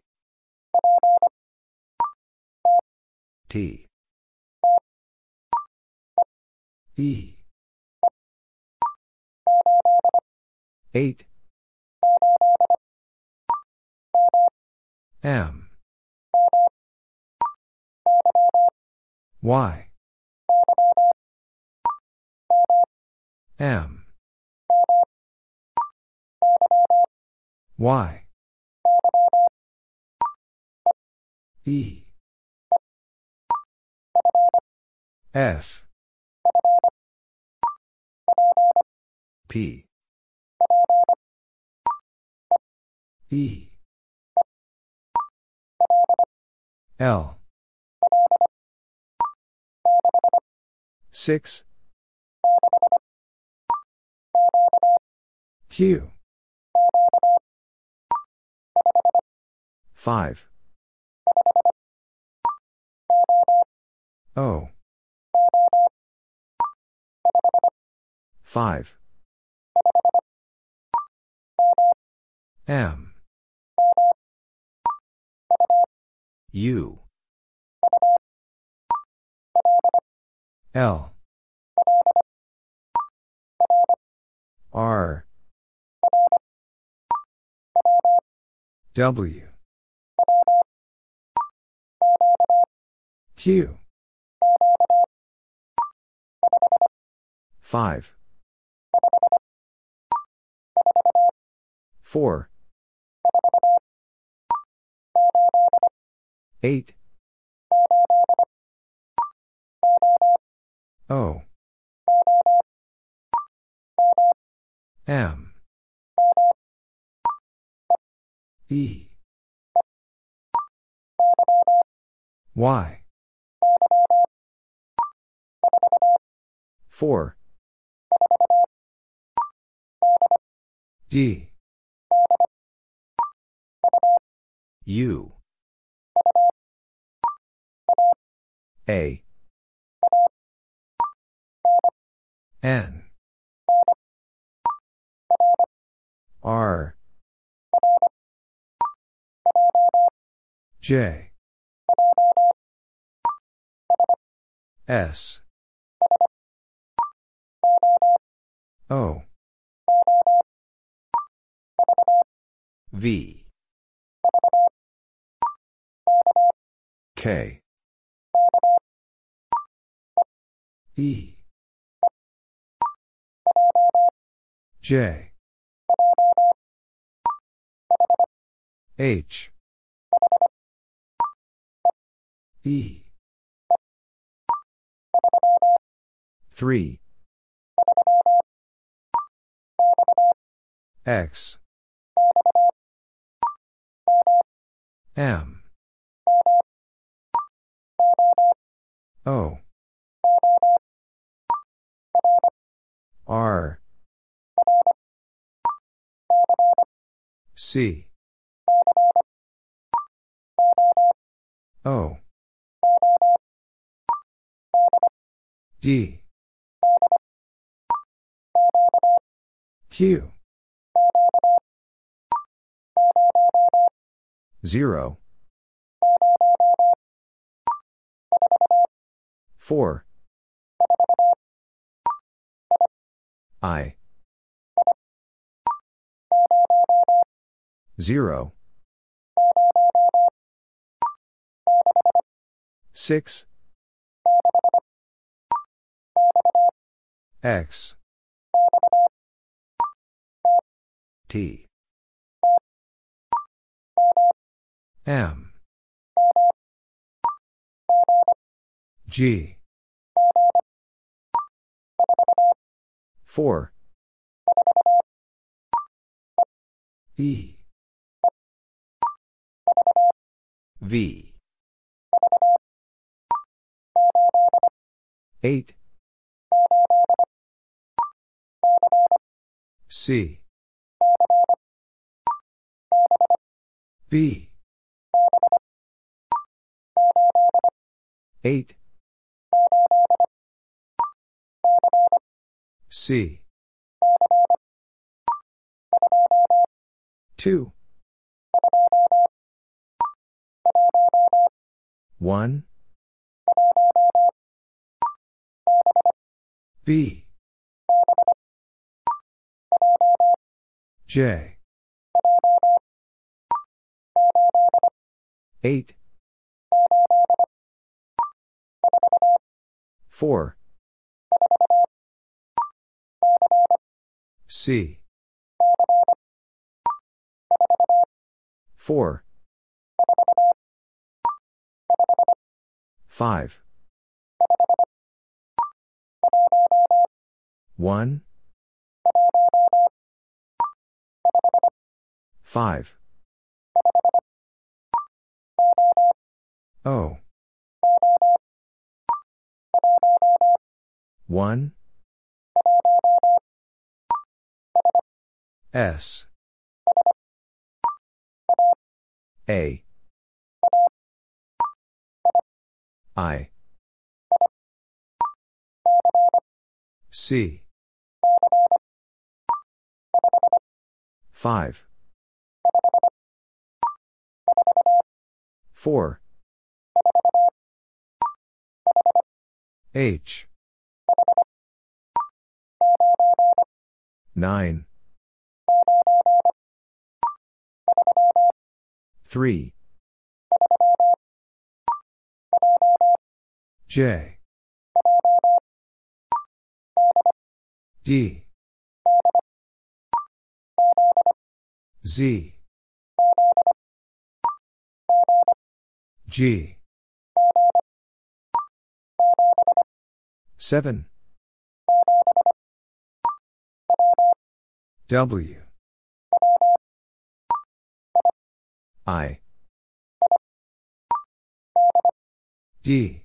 T. E. 8. M. Y. M. Y. E. F. P. E. L. 6. Q. 5. O. 5. M. U. L. R. W. Q. 5. 4. 8. O. M. E. Y. 4. D. U. A. N. R. J. S. O. V. K. E. J. H. E. 3. X. M. O. R. C. O. D. Q. 0. 4. I. 0. 6. X. T. M. G. 4. E. V. 8. C. B. 8. C. 2. 1. B. J. 8. 4. C. 4. 5. 1. 5. O. 1. S. A. I. C. 5. 4. H. 9. 3. J. D. Z. G. 7. W. I. D.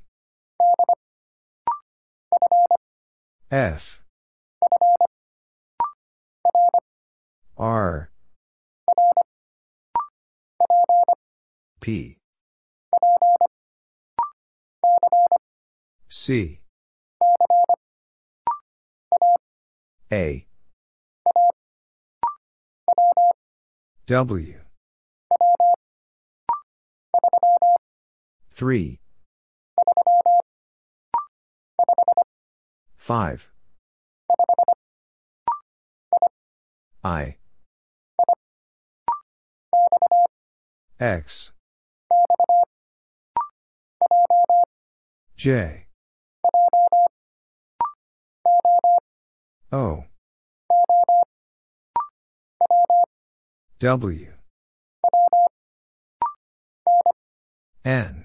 F. R. P. C. A. W. 3. 5. I. X. J. O. W. N.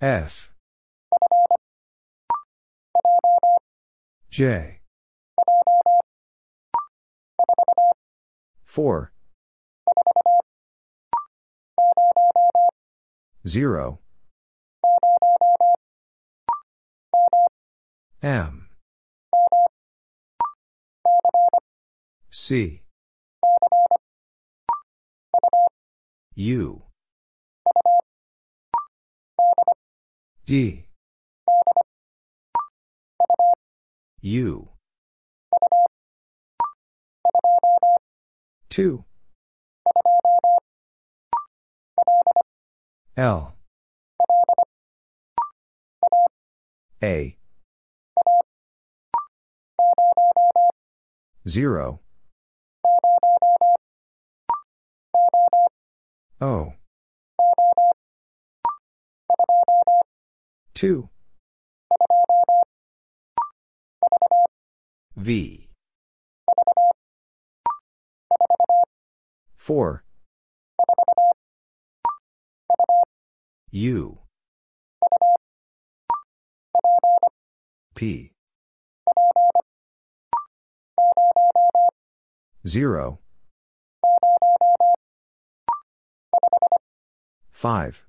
F. J. 4. 0. M. C. U. D. U. 2. L. A. Zero. O. Two. V. Four. U. P. Zero. Five.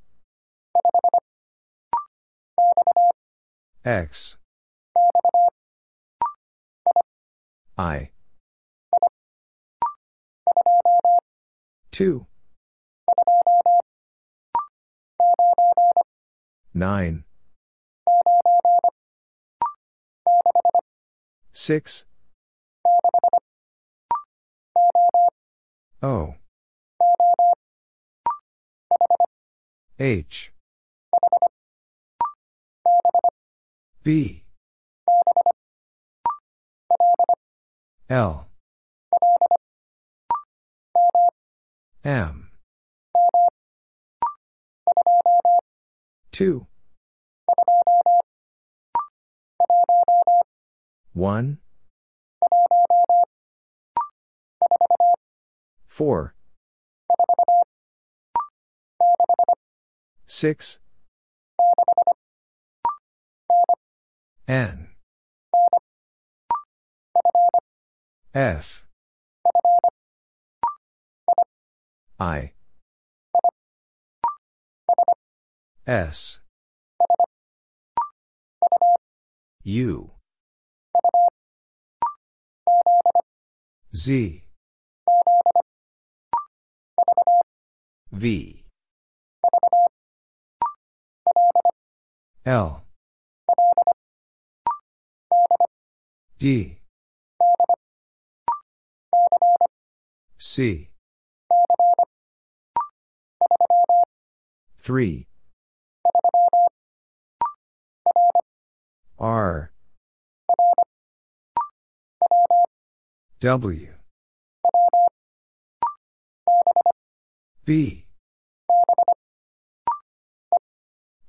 X. I. Two. Nine. Six. O. H. B. L. M. 2. 1. 4. 6. N. F. I. S. U. Z. V. L. D. C. 3. R. W. B.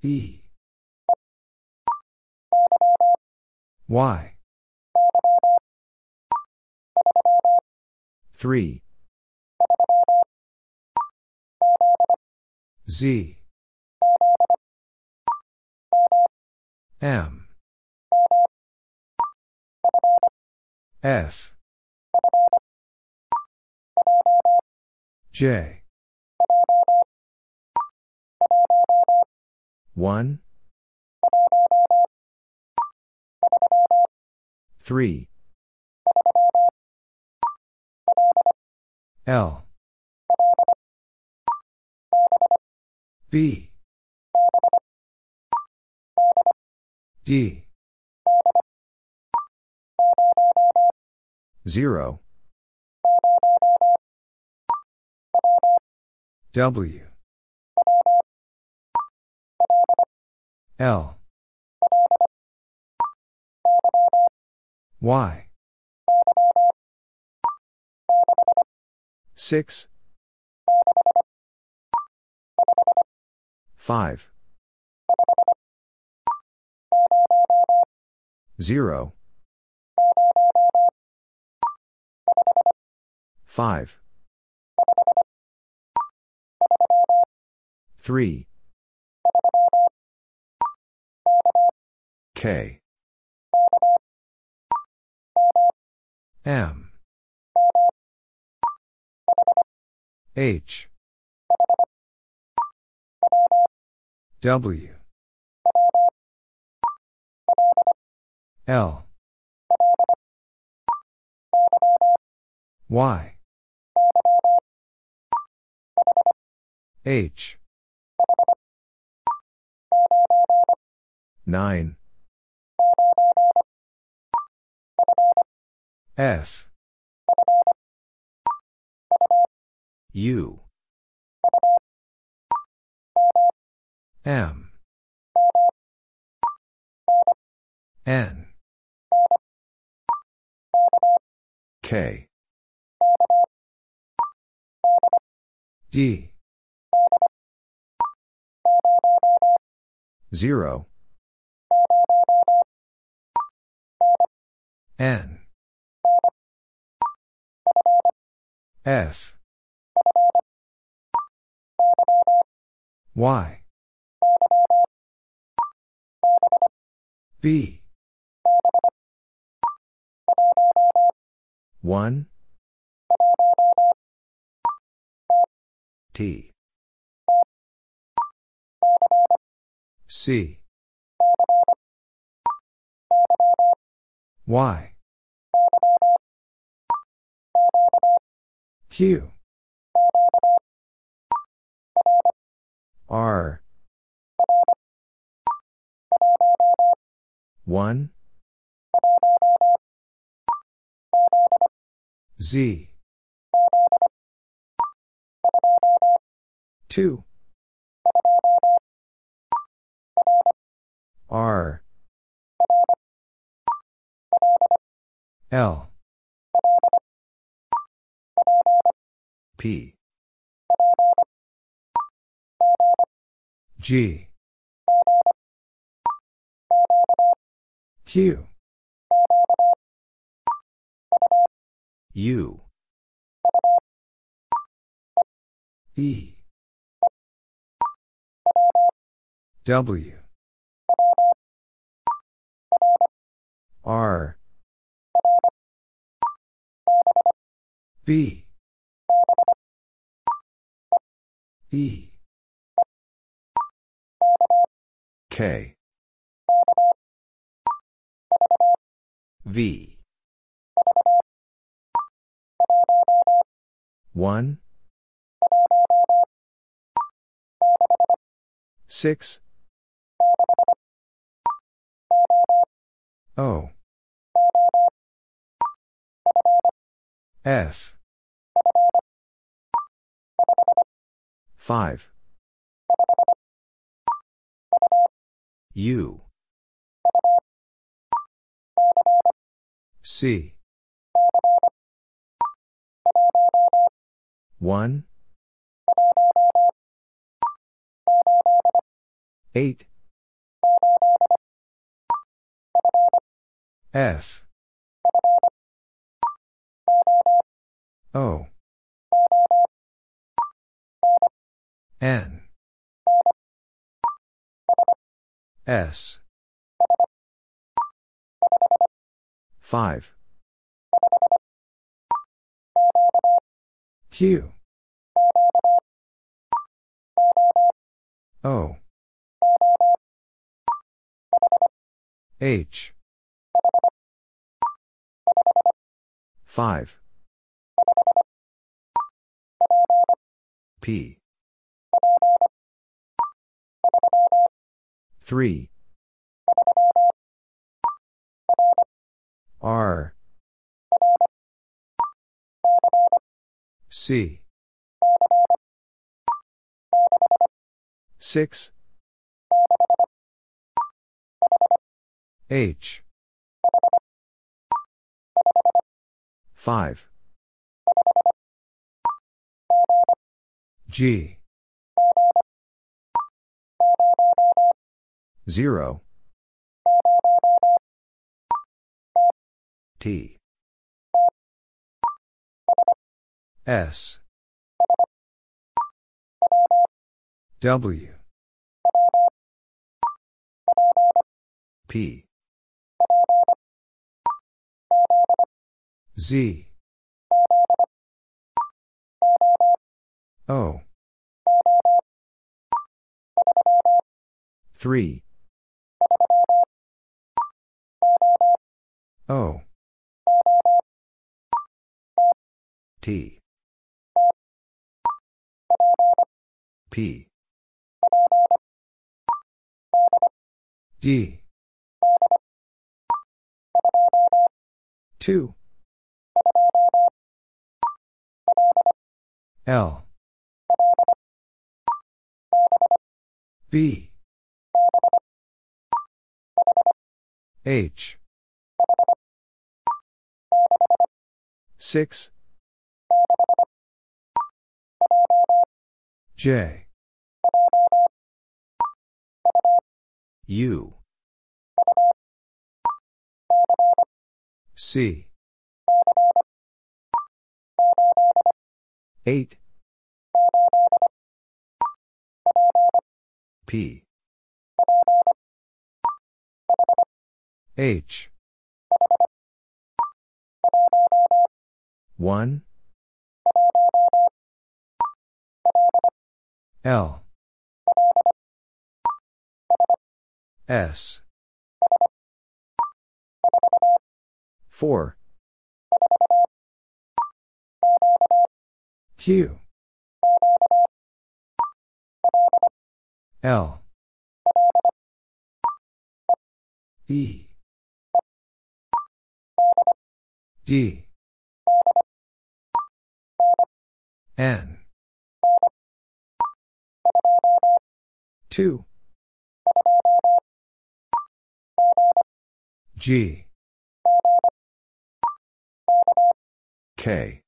E. Y. 3. Z. M. F. J. 1. 3. L. B. D. 0. W. L. Y. 6. 5. 0. 5. 3. K. M. H. W. L. Y. H. 9. F. U. M. N. K. D. 0. N. F. Y. B. 1. T. C. Y. Q. R. 1. Z. 2. R. L. P. G. Q. U. E. W. R. B. E. K. V. 1. 6. O. F. 5. U. C. 1. 8. F. O. N. S. 5. Q. O. H. 5. P. 3. R. C. 6. H. 5. G. 0. S. W. P. Z. O. 3. O. T. P. D. 2. L. B. H. 6 J. U. C. 8 P. H. 1 L. S. 4 Q. L. E. D. N 2 G. K.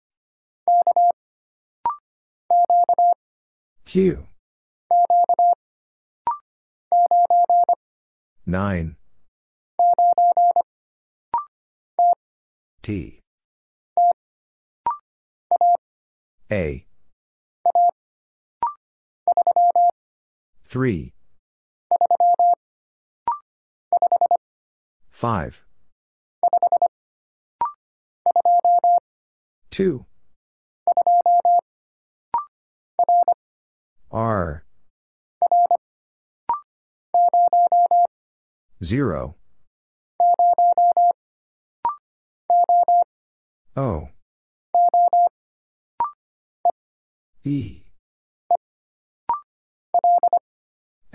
Q. 9 T. A 3 5 2 R. 0 O. E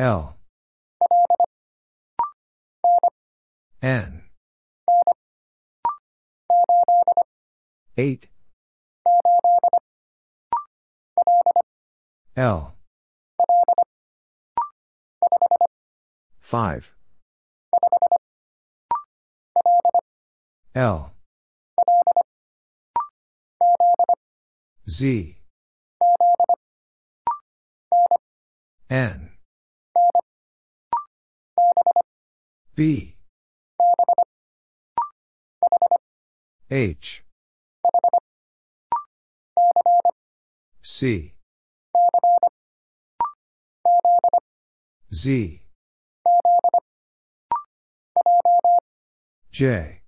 L. N. 8 L. 5 L. Z. N B. H. C. Z. J.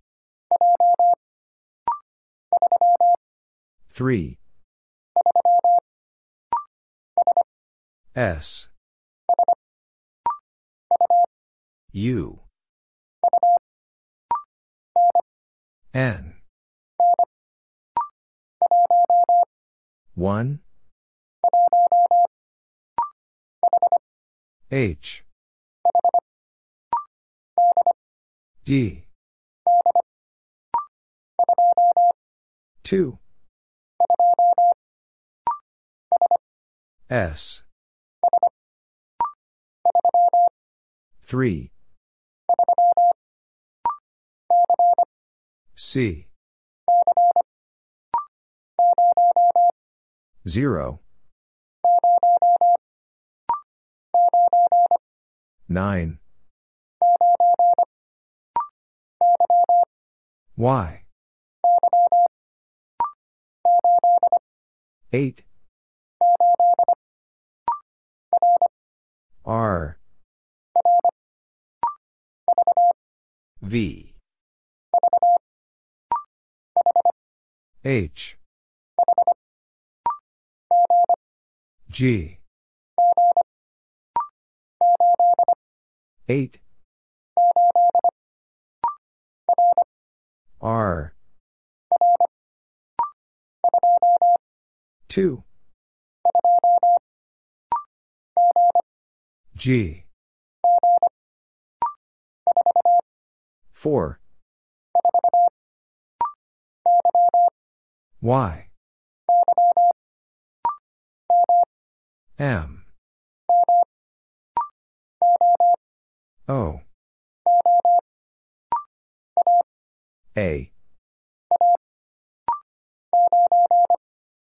3 S. U N. 1 H. D. 2 S. 3 C. 0 9 Y. 8 R. V H. G. 8 R. 2 G. 4 Y M O A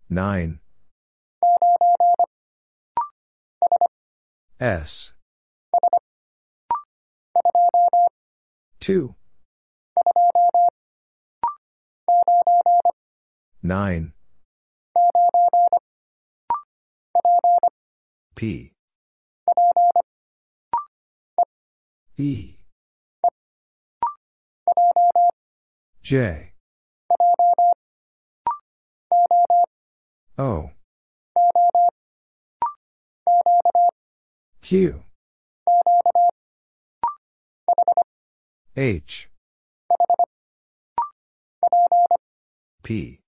9. S. 2. 9. P. E. J. O. Q. H. P.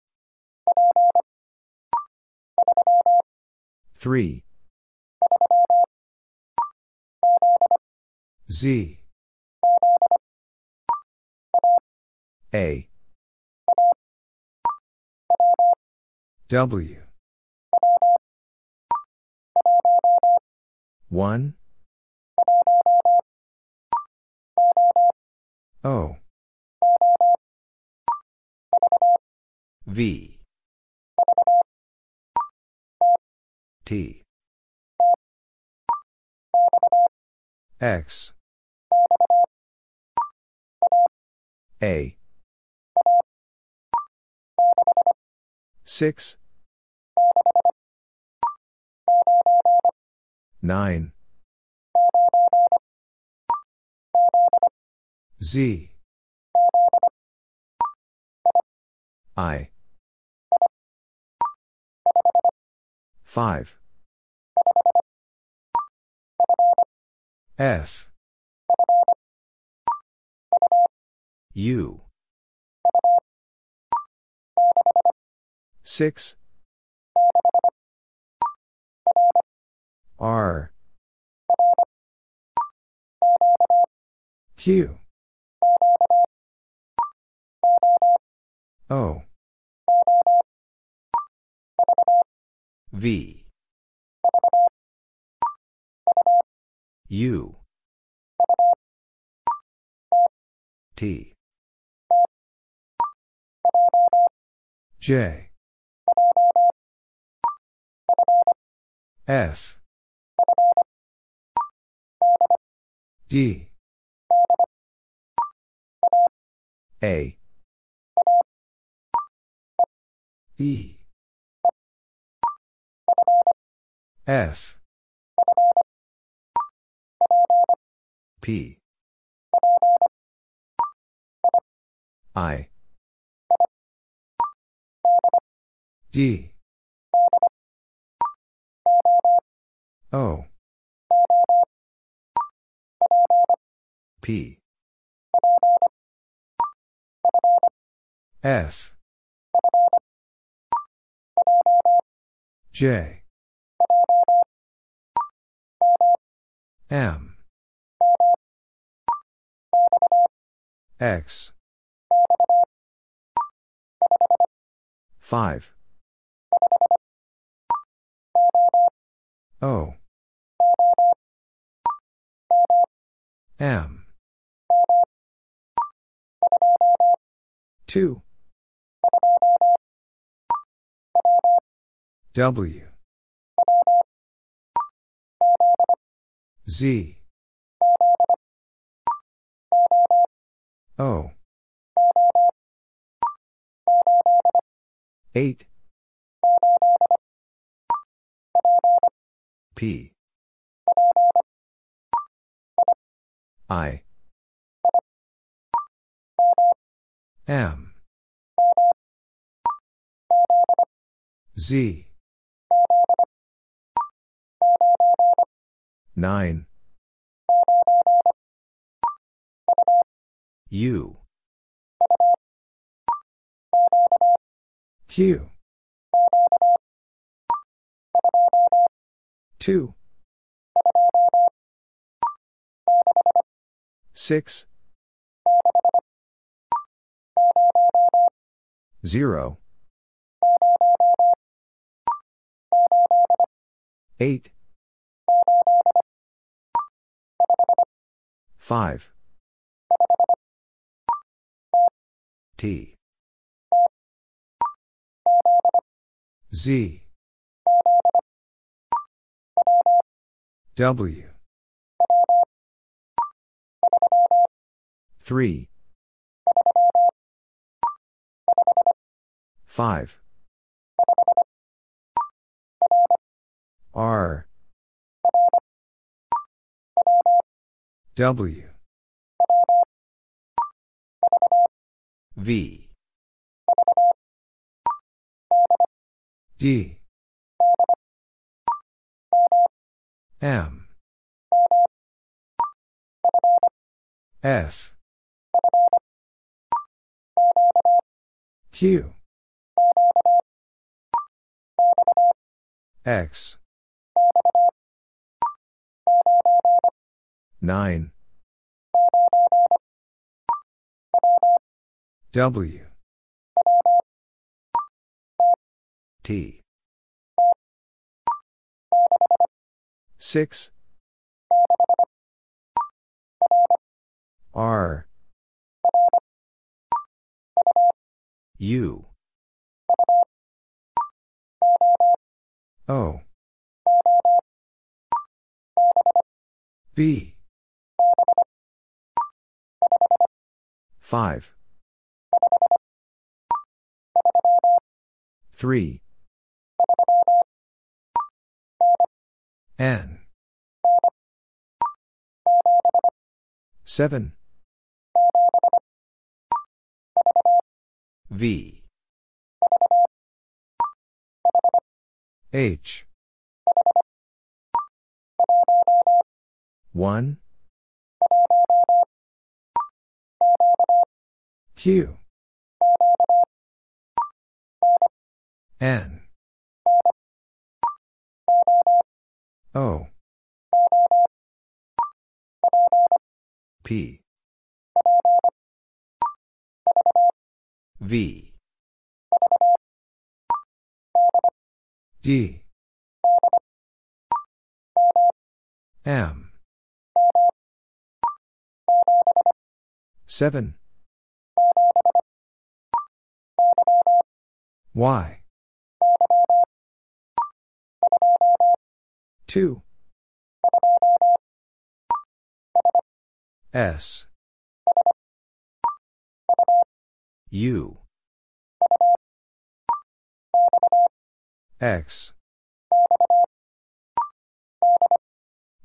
3. Z. A. W. 1. O. V. T. X. A. 6. 9. Z. I. 5. F. U. 6. R. Q. O. V. U. T. J. F. D. A. E. F. P. I. D. O. P. F. J. M. X. 5. O. M. 2. W. Z. O. 8. P. I. M. Z. 9. U. Q. 2. 6. 0. 8. 5. T. Z. W. 3. 5. R. W. V. D. M. F. Q. X. 9. W. T. 6. R. U. O. B. 5. 3. N. 7. V. H. 1. Q. N. O. P. V. D. M. 7. Y. 2. S. U. X.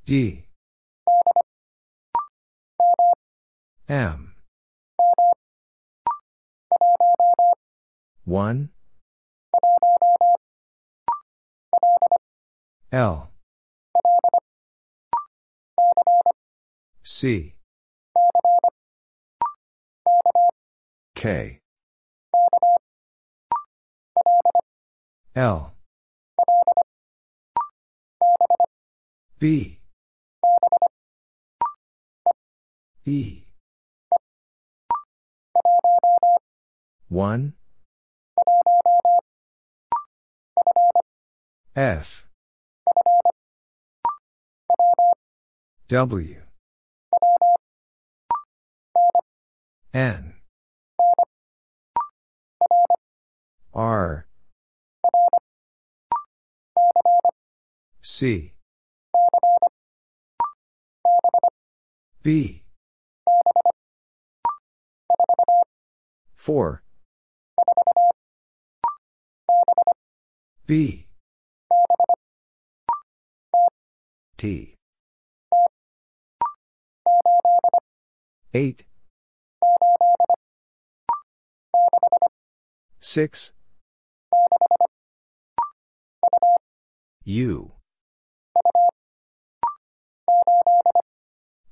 D. M. 1. L. C. K. L. B. E. 1. F. W. N. R. C. B. 4. B. T. 8. 6. U.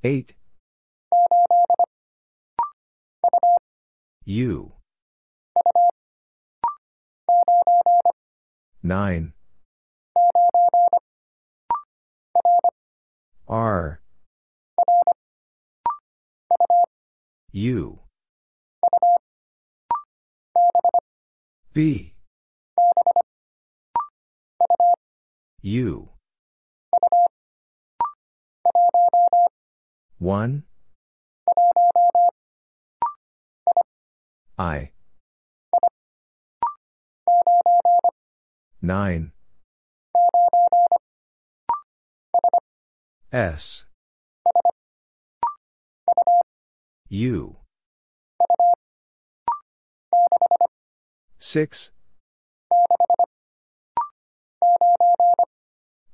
8. U. 9. R. U. B. U. 1. I. 9. S. U. 6.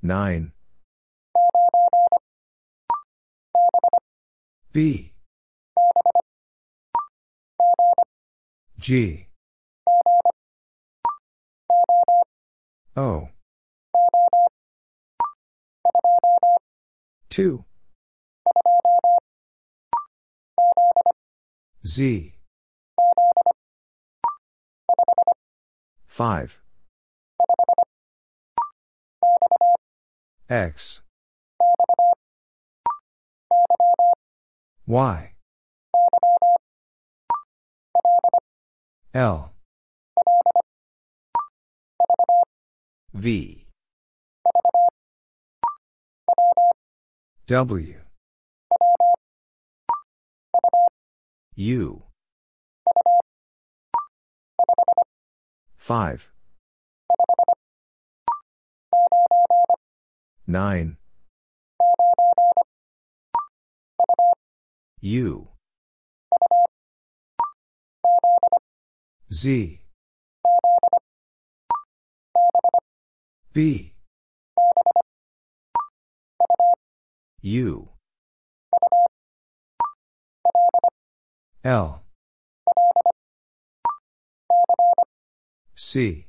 9. B. G. O. 2. Z. 5. X. Y. L. V. W. U. 5. 9. U. Z. B. U. L. C.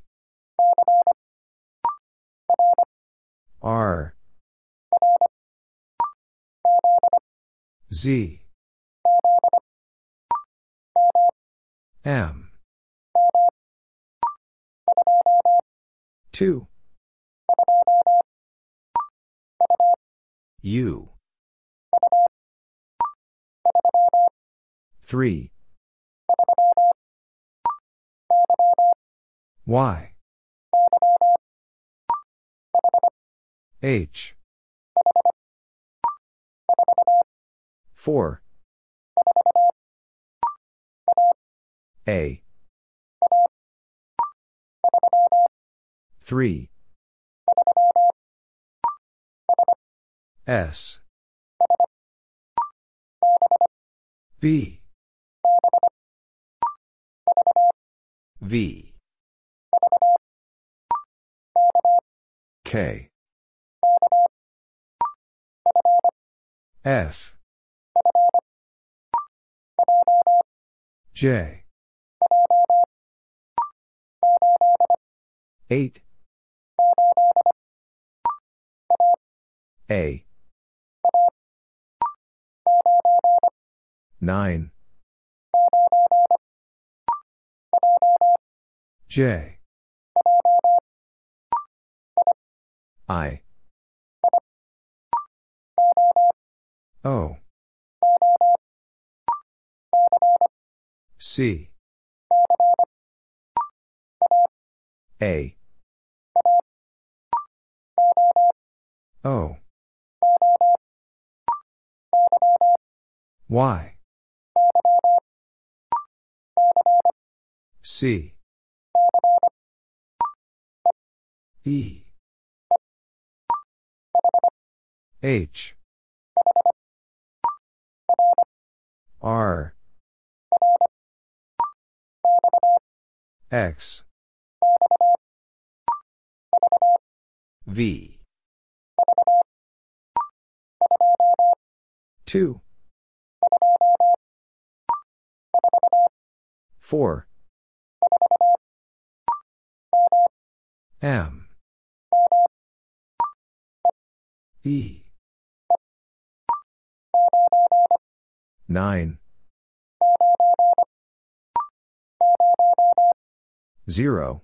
R. Z. M. 2. U. 3. Y. H. 4. A. 3. S. B. V. K. F. J. 8. A. 9. J. I. O. C. A. O. Y. C. E. H. R. X. V. 2. 4. M. E. 9. 0.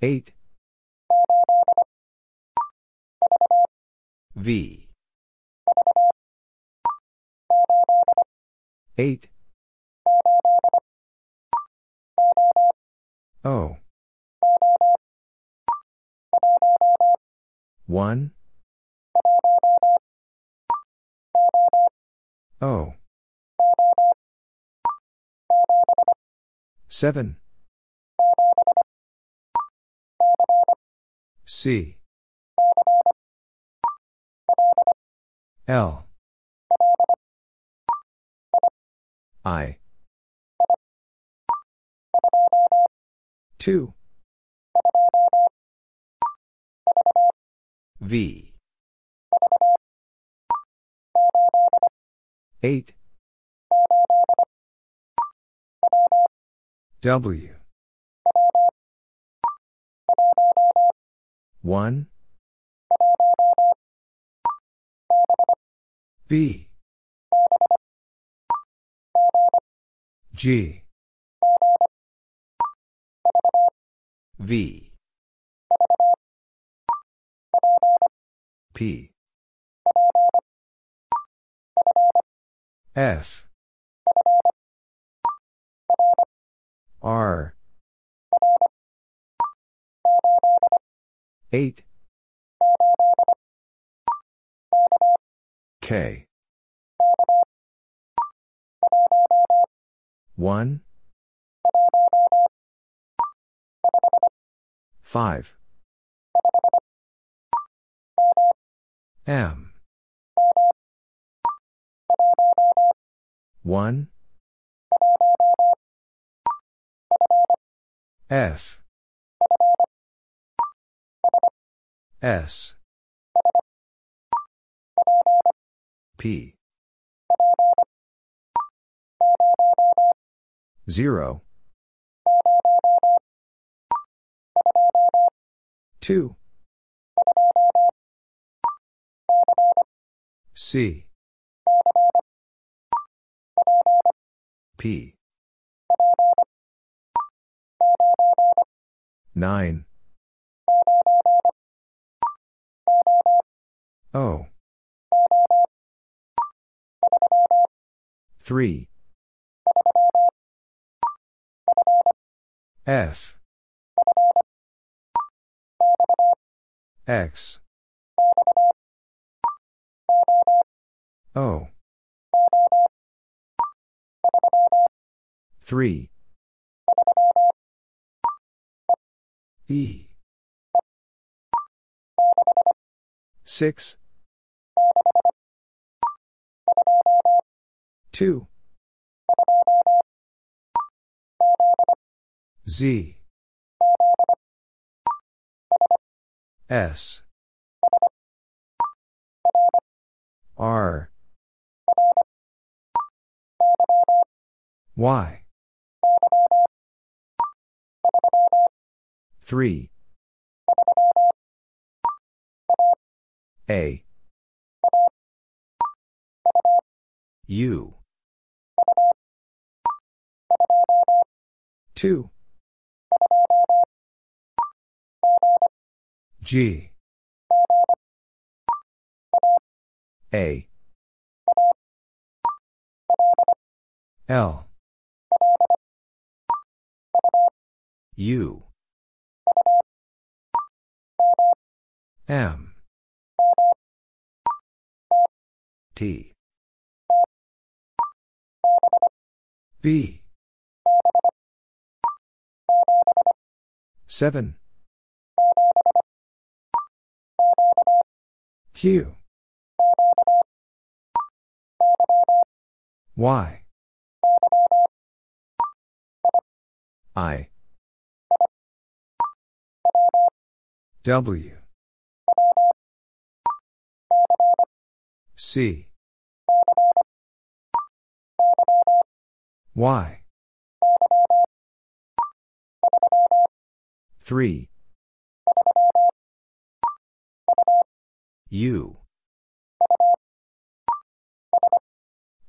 8. V. 8. O. 1. O. 7. C. L. I. 2. V. 8. W. 1. B. G. V. P. F. R. 8. K. 1. 5. M. 1. F. S. P. 0. 2. C. P. 9. O. 3. F. X. O. 3. E. 6. 2. Z. S. R. Y. 3. A. U. 2. G. A. L. U. M. T. B. 7. Q. Y. I. W. C. Y. 3. U.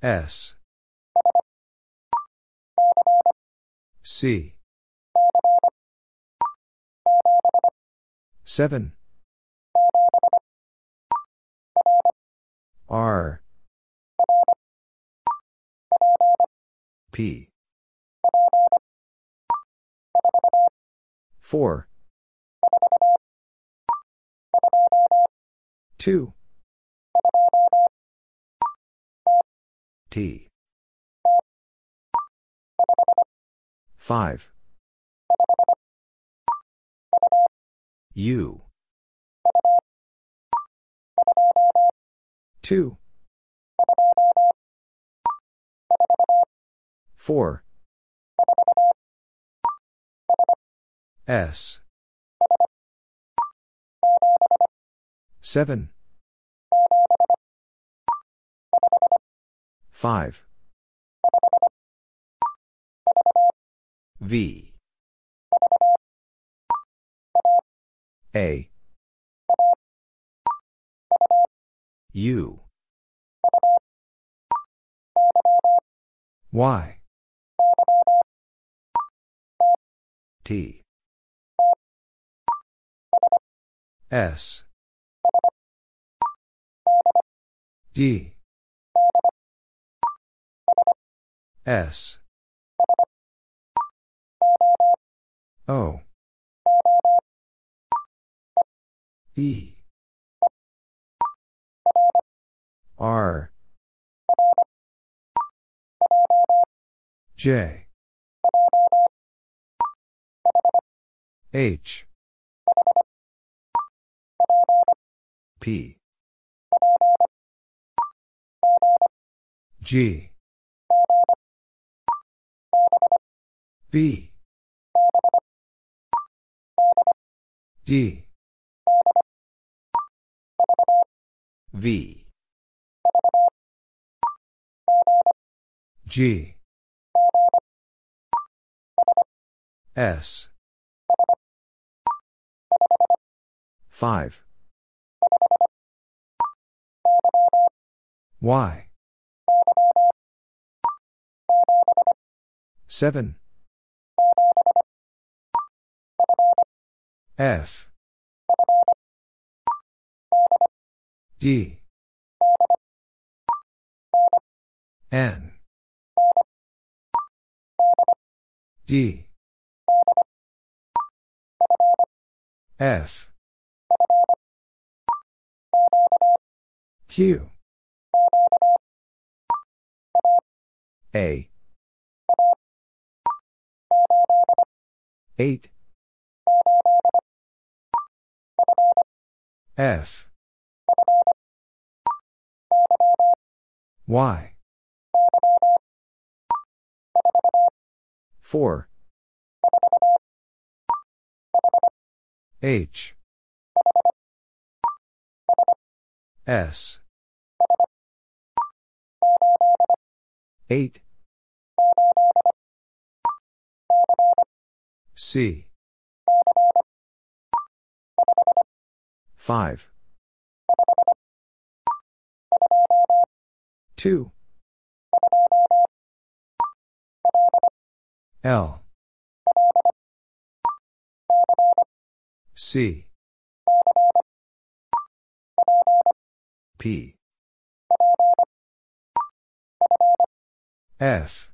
S. C. 7. R. P. 4. 2. T. 5. U. 2. 4. S. 7. 5. V. A. U. Y. T. S. D. S. O. E. R. J. H. P. G. B. D. V. G. S. 5. Y. 7. F. D. N. D. F. Q. A. 8. F. Y. 4. H. S. 8. C. 5. 2. L. C. P. F.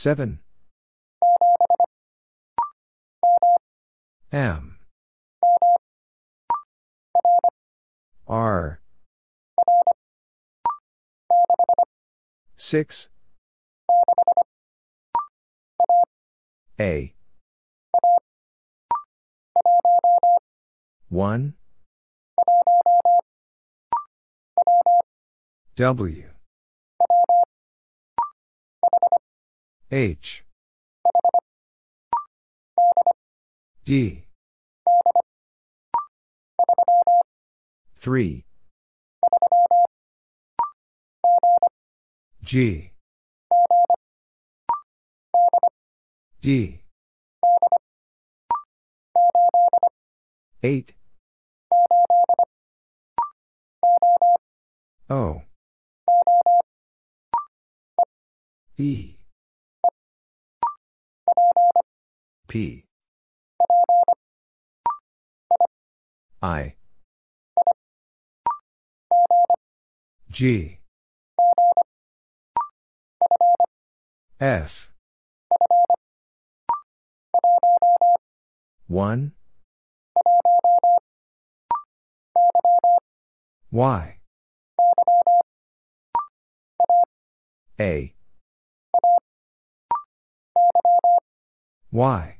7. M. R. 6. A. 1. W. H. D. 3. G. D. 8. O. E. P. I. G. F. 1 Y. A. Y.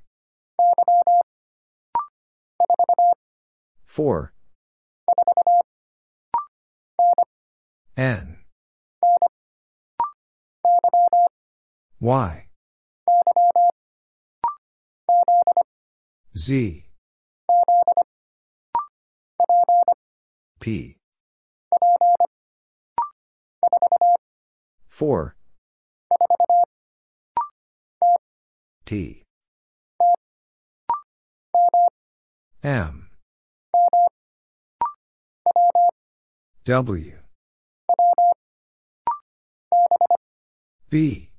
4. N. Y. Z. P. 4. T. M. W. B.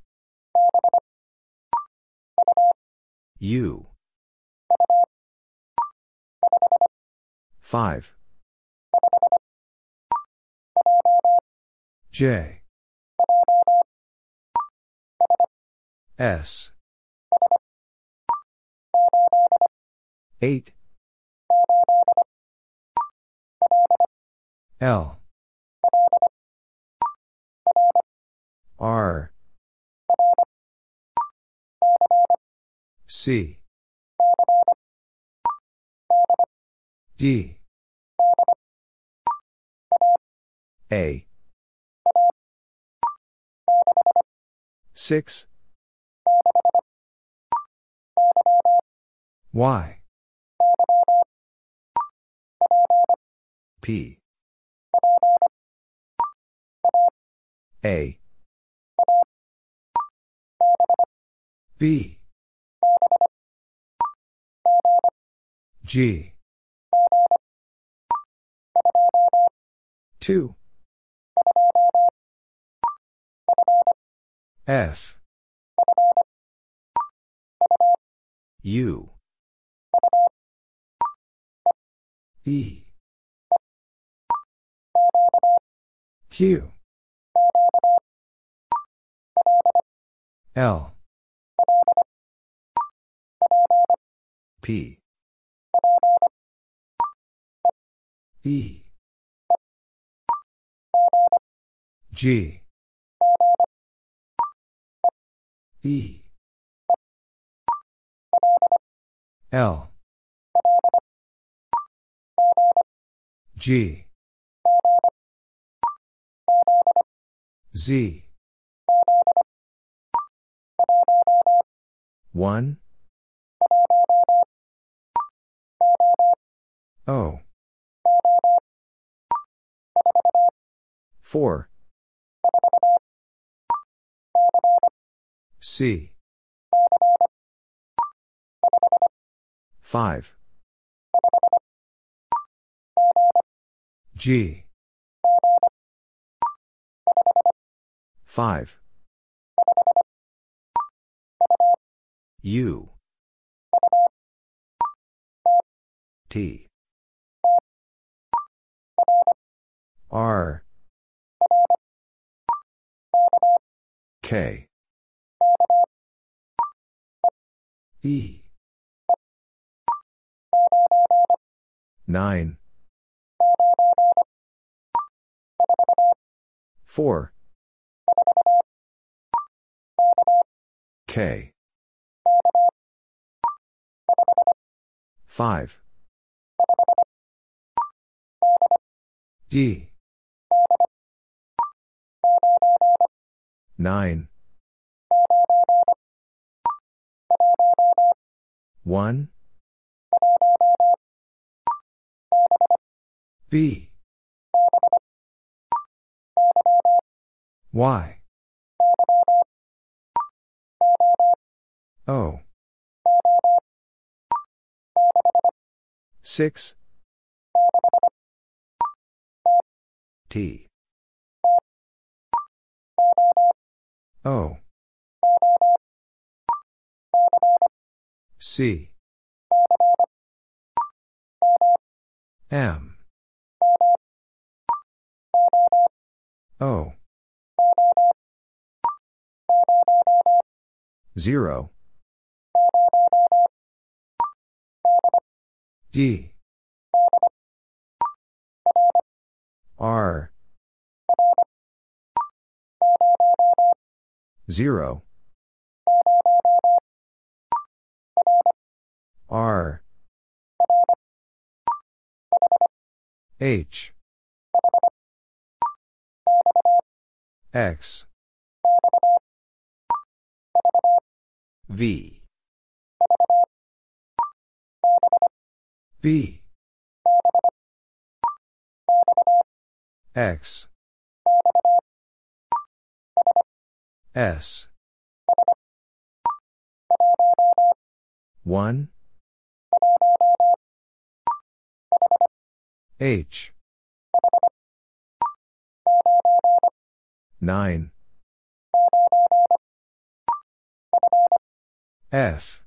U. 5. J. S. 8. L. R. C. D. A. 6. Y. P. A. B. G. 2. F. U. E. Q. L. E. G. E. L. G. Z. 1. O. 4. C. 5. G. 5. U. T. R. K. E. 9. 4. K. 5. D. 9. 1. B. Y. O. 6. T. O. C. M. O. 0. D. R. 0. R. H. X. V. B X. S. 1 H. 9 F.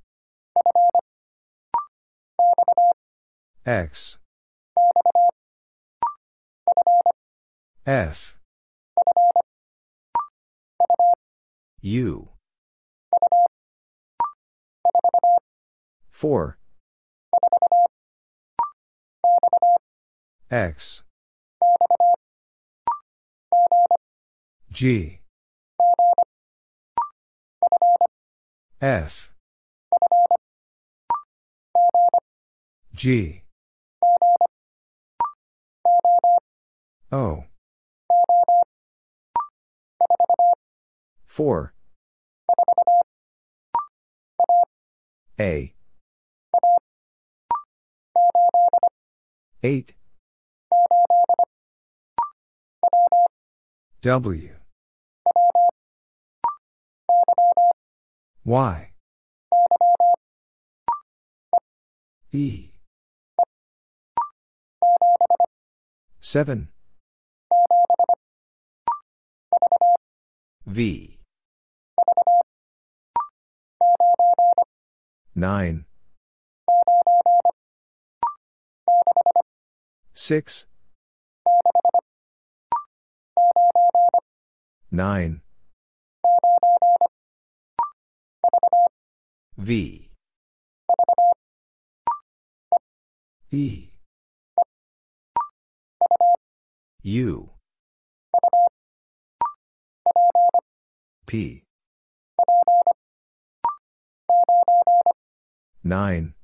X F. U. 4 X. G. F. G. O 4 A. 8 W. Y. E. 7 V 9 6 9 V. E. U. P 9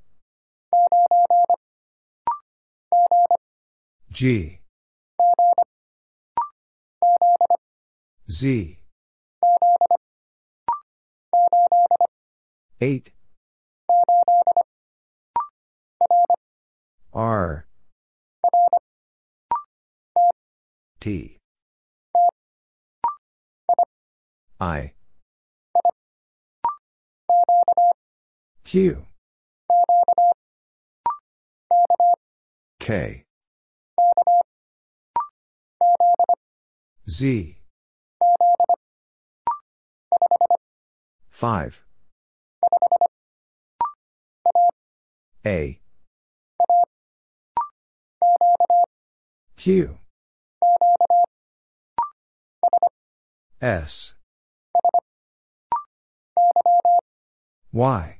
G. Z. 8 R. T. I. Q K. Z. 5 A. Q. S. Y.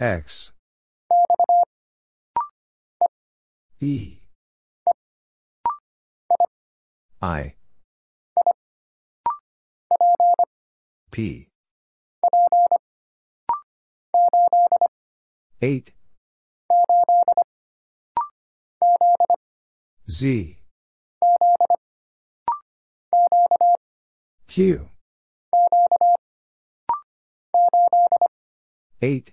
X E. I. P. 8 Z. Q. 8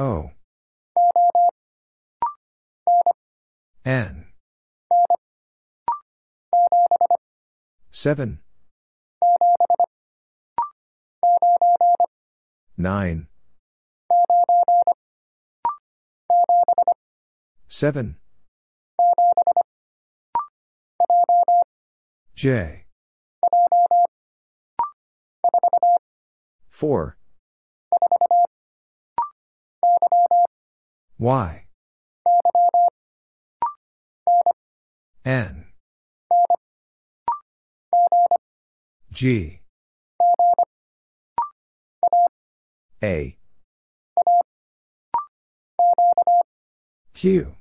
O. N. 7 9 7 J. 4 Y. N. G. A. Q.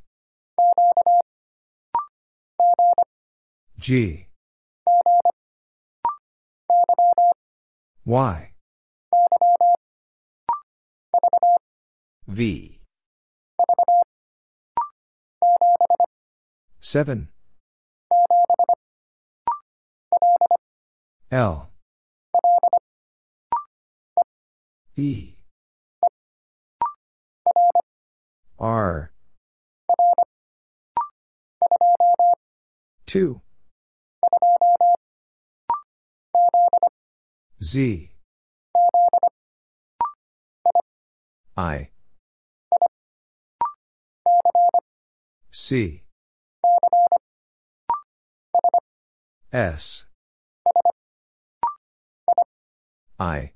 G. Y. V. 7. L. E. R. 2. Z. I. C. S. I.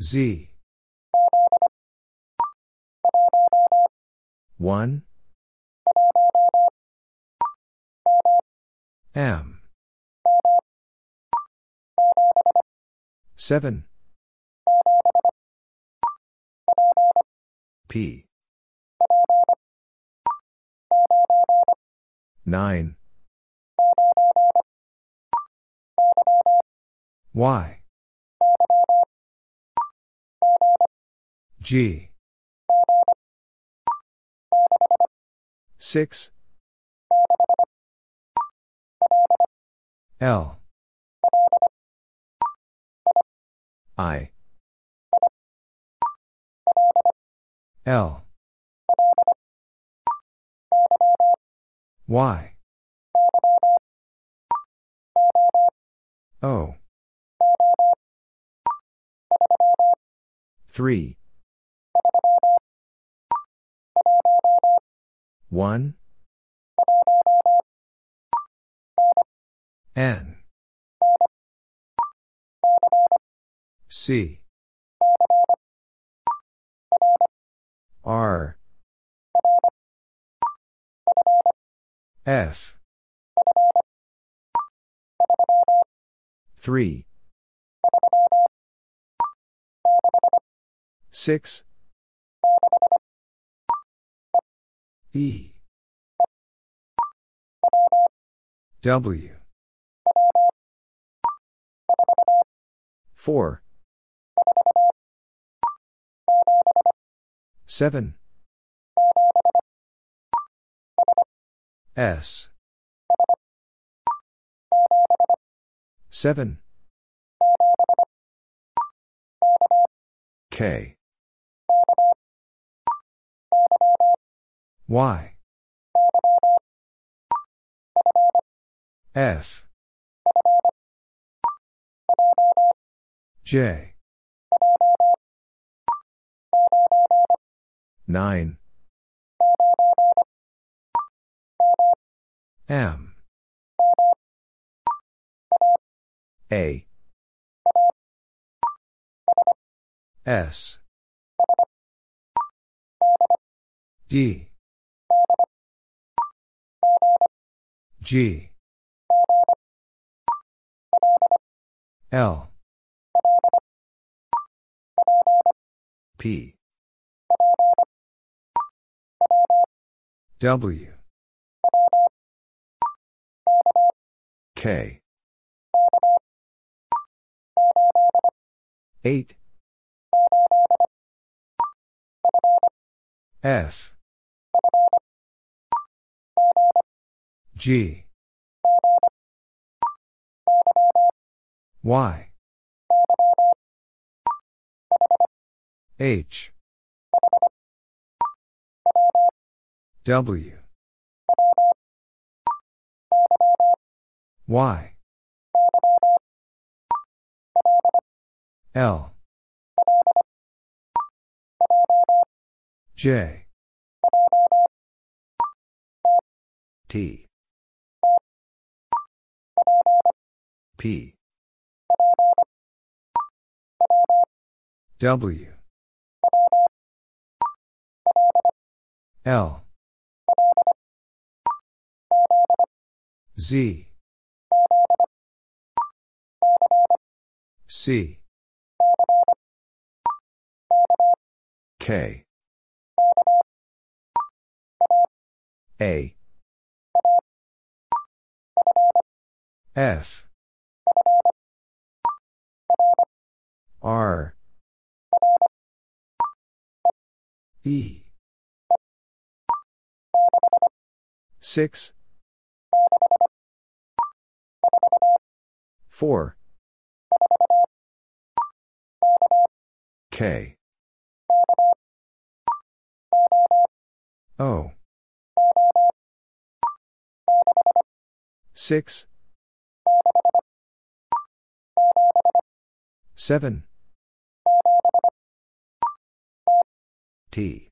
Z. 1. M. 7. P. 9. Y. G. 6. L. I. L. Y. O. 3. 1. N. C. R. F. 3. 6. E. W. 4. 7. S. 7. K. Y. F. J. 9. M. A. S. D. G. L. P. W. K. 8. F. G. Y. H. W. Y. L. J. T. P. W. L. Z. C. K. A. F. R. E. 6. 4. K. O. 6 7 T.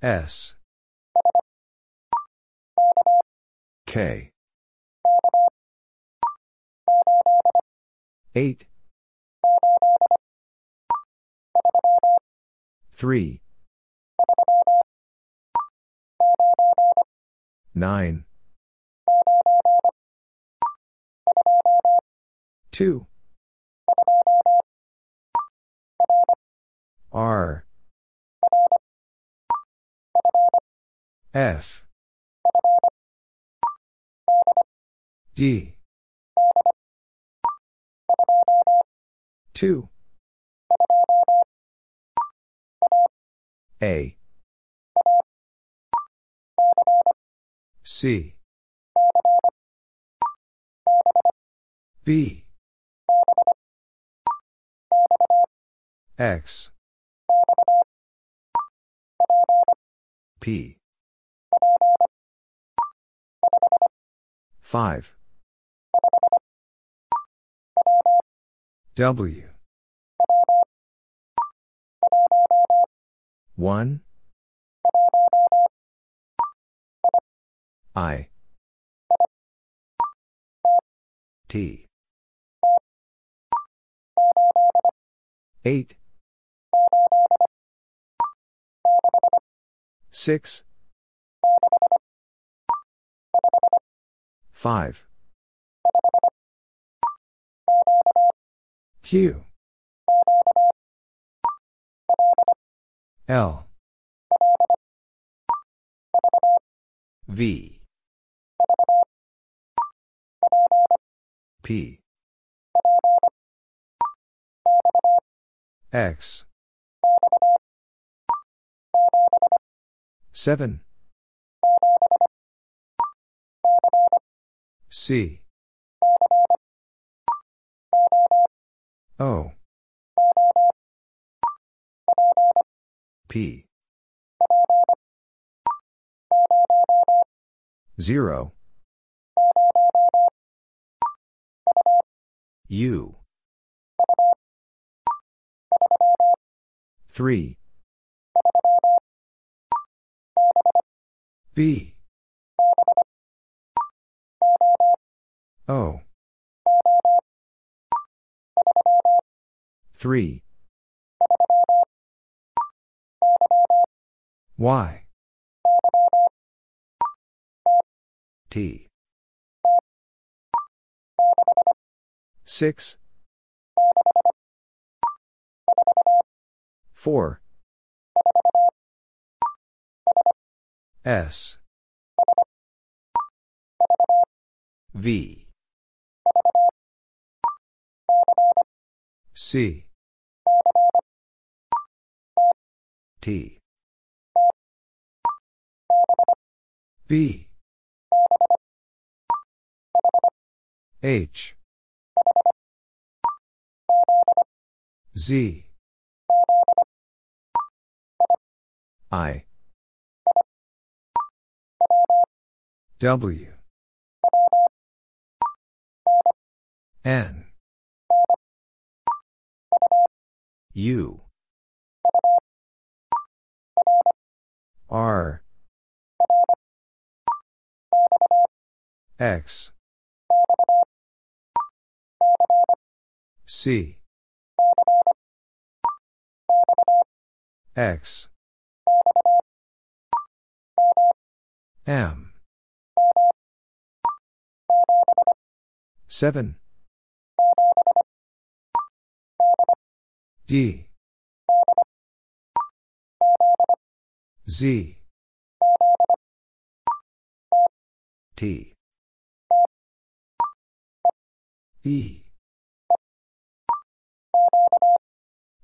S. K. 8 3 9 2 R. F. D. 2 A. C. B. X. P. 5 W 1 I. T. 8 6 5 Q L. V. P. X. 7 C. O P. 0 U. 3 B. O. 3 Y. T. 6 4 S. V. C. T B. H. Z. I. W. N. U. R X. C. X. M. 7 D. Z. T E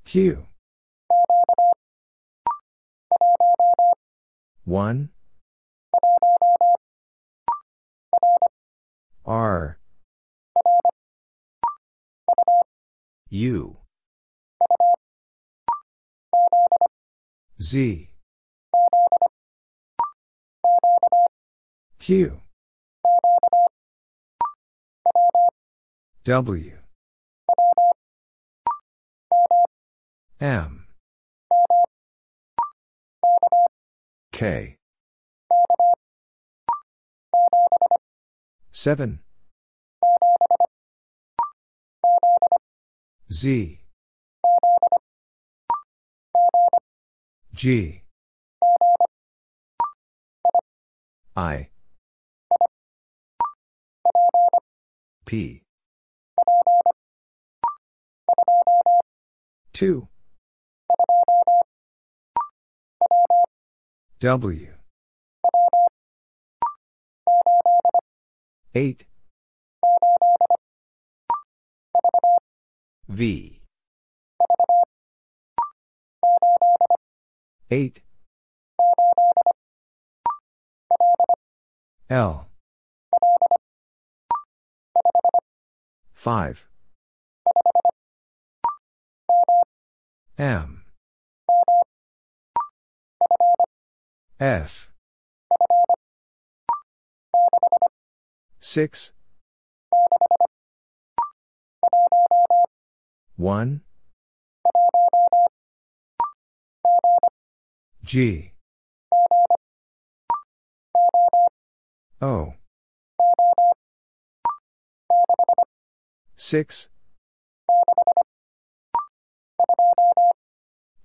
Q. 1. R. U. Z. Q. W. M. K. 7. Z. G. I. P. 2. W. 8. V. 8. L. 5. M. F. 6. 1. G. O. 6.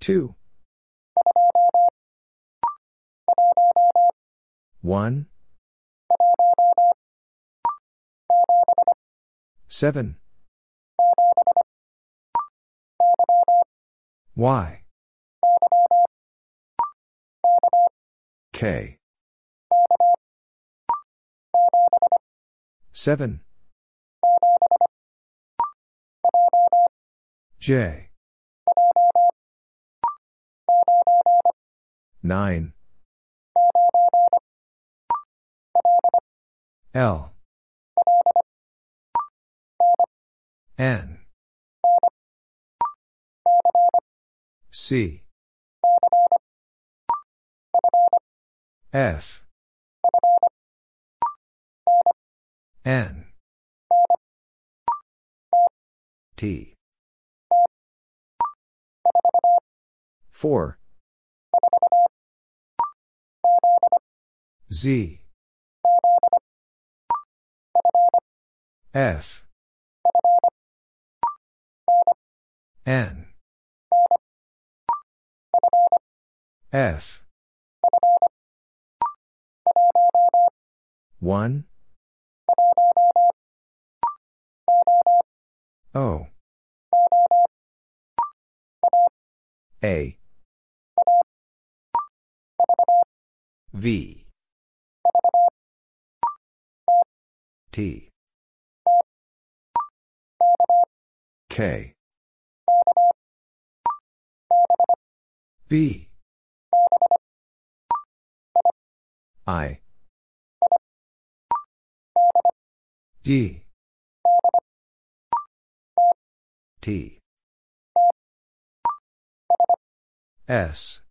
2. 1. 7. Y. K. 7. J. 9. L. N. C. F. N. T. 4. Z. F. N. F. 1. O. A. V. T. K. B. I. D. T. S.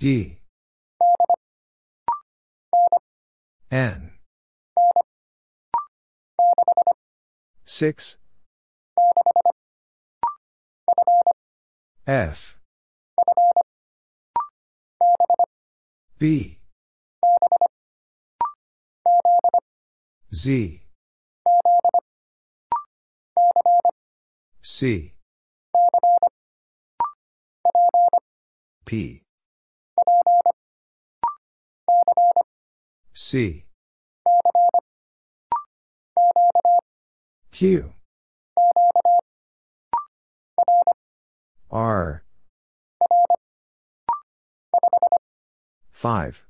D. N. 6. F. B. Z. C. P. C. Q. R. 5.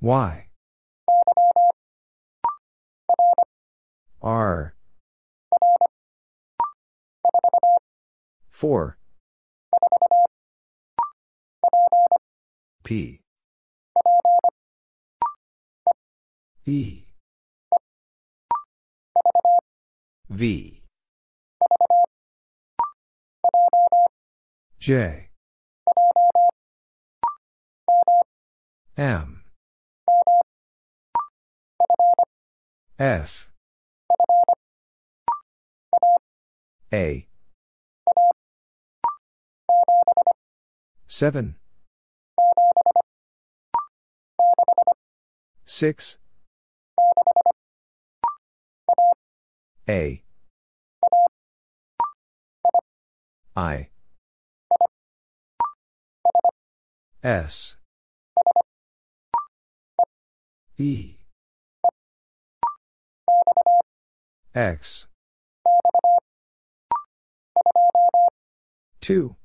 Y. R. 4. P. E. V. J. M. F. A. 7. 6. A. I. S. E. X. 2.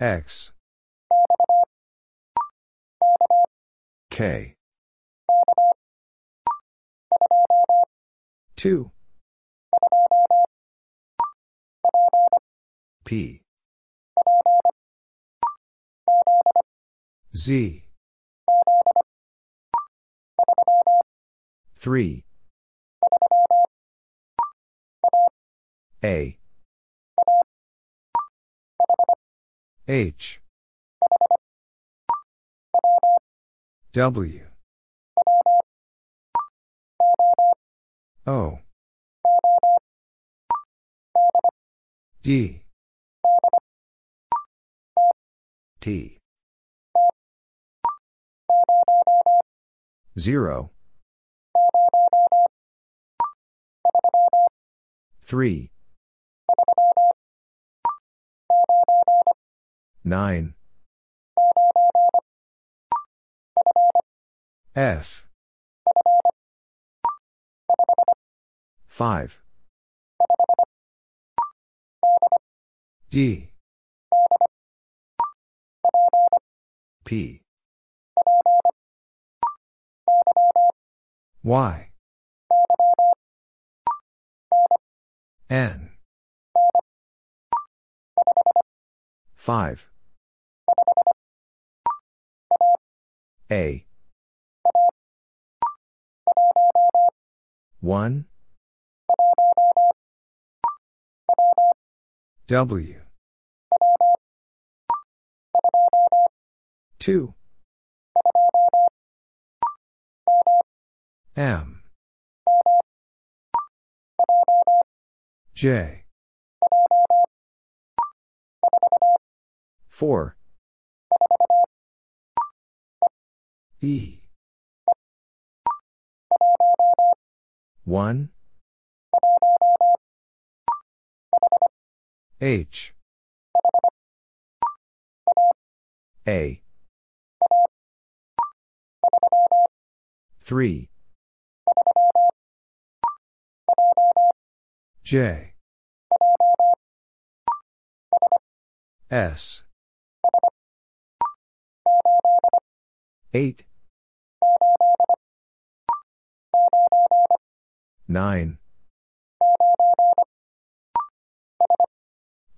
X. K. 2. P. Z. 3. A. H. W. O. D. T. 0. 3. 9. F. 5. D. P. Y. N. 5. A. 1. W. 2. M. J. 4. E. 1. H. A. 3. J. S. 8. 9.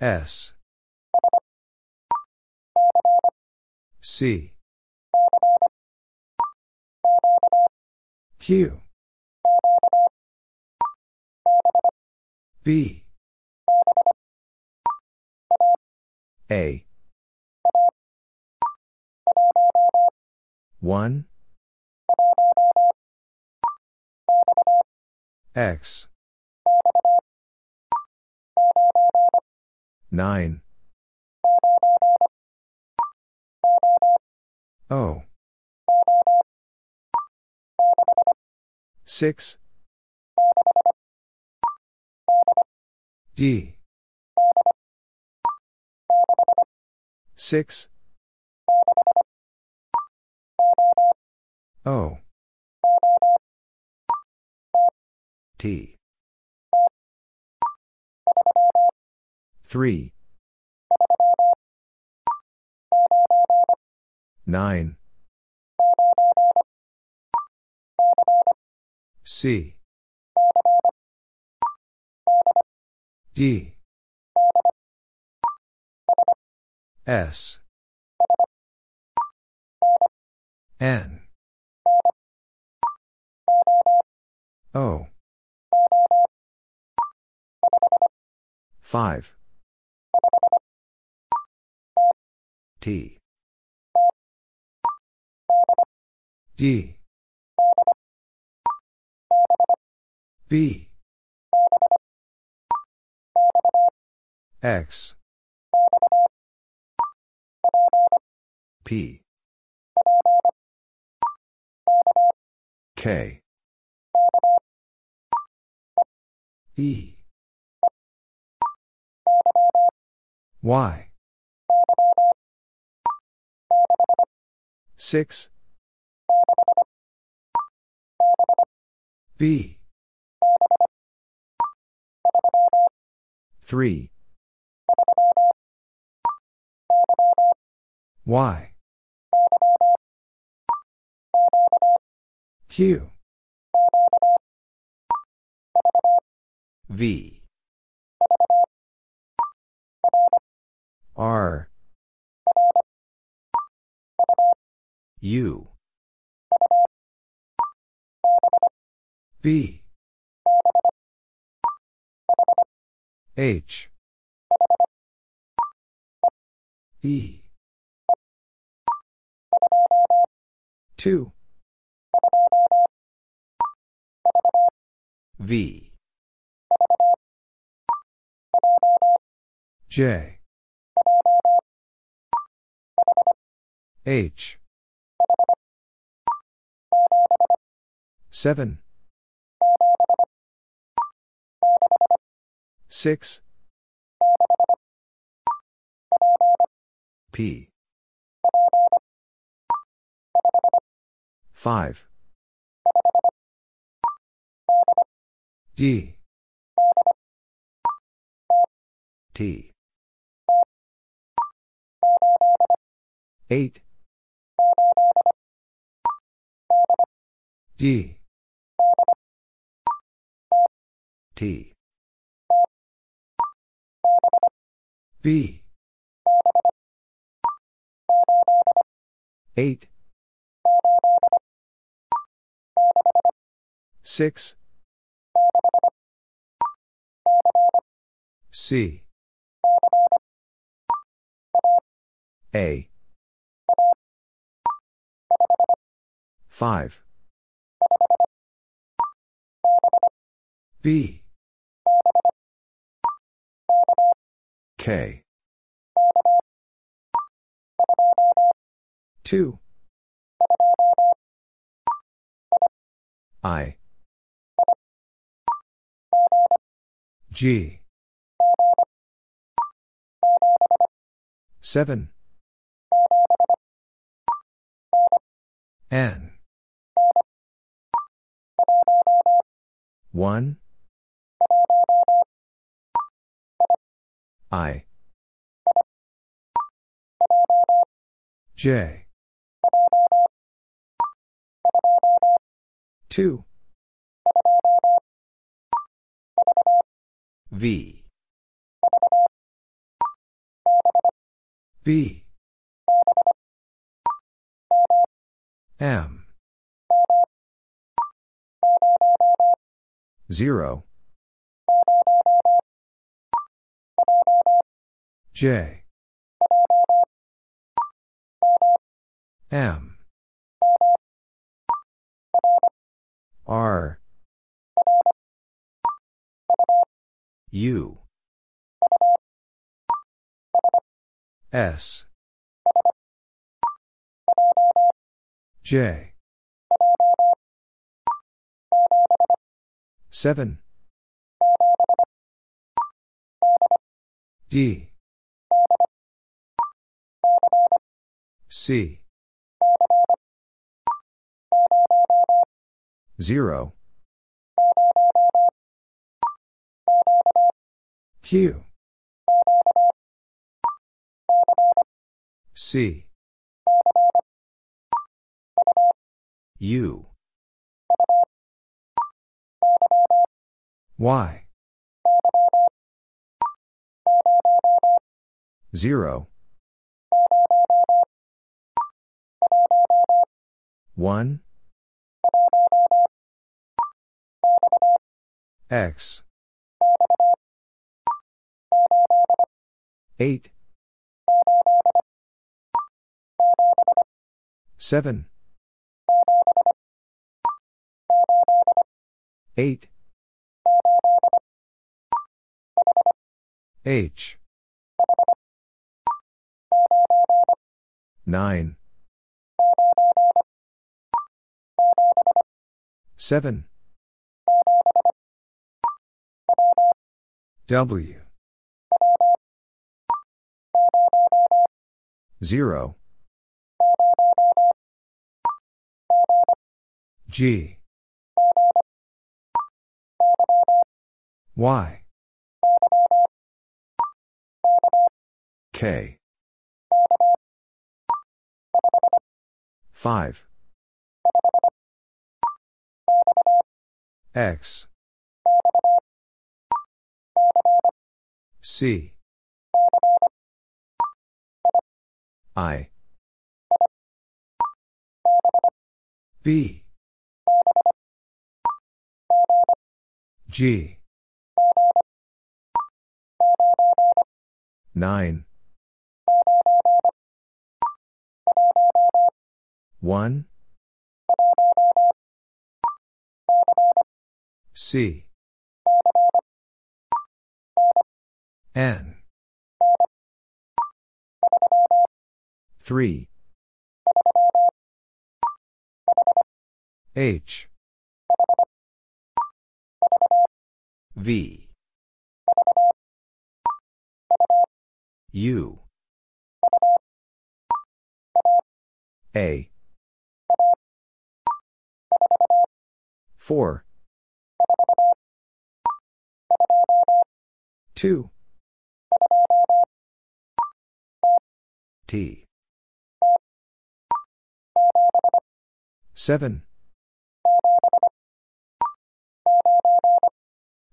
S. C. Q. B. A. 1. X. 9. O. 6. D. 6. O. T. 3. 9. C. D. S. N. O. 5. T. D. B. X. P. K. E. Y. 6. B. 3. Y. Q. V. R. U. B. H. E. 2. V. J. H. 7. 6. P. 5. D. T. 8. D. T. B. 8. 6. C. A. 5. B. K. 2. I. G. 7. N. 1. I. J. 2. V. B. M. 0. J. M. R. U. S. J. 7. D. C. 0. Q. C. U. Y. 0. 1. X. 8. 7. 8. H. 9. 7. W. 0. G. Y. K. 5. X. C. I. B. G. 9. 1. C. N. 3. H. V. U. A. 4. 2. T. 7.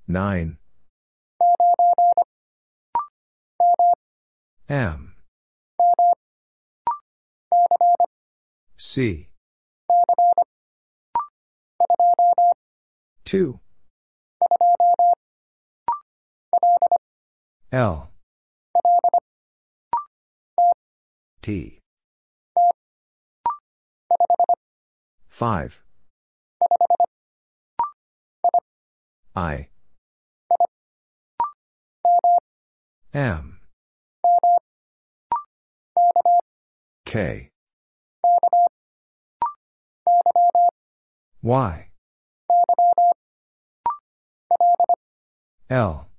9. M. C. 2. L. T. 5. I. M. K. Y. L.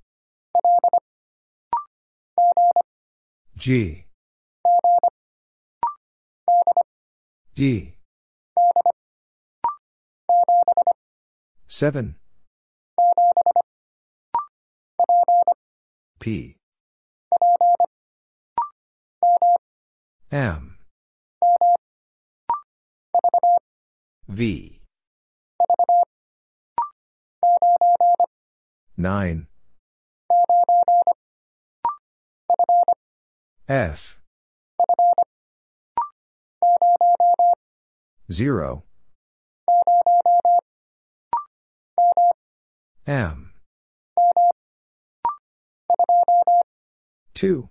G. D. 7. P. M. V. 9. F. 0. M. 2.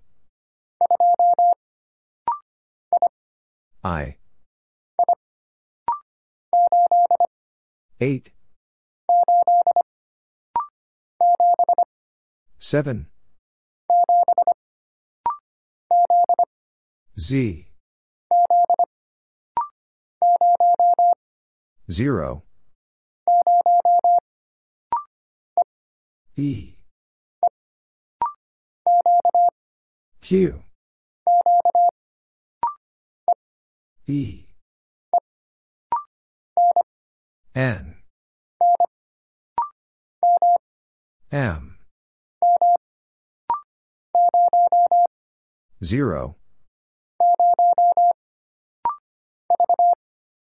I. 8. 7. Z. 0. E. Q. E. N. M. 0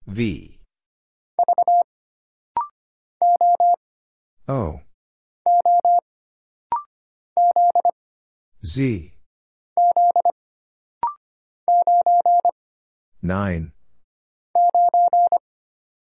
V. O. Z. 9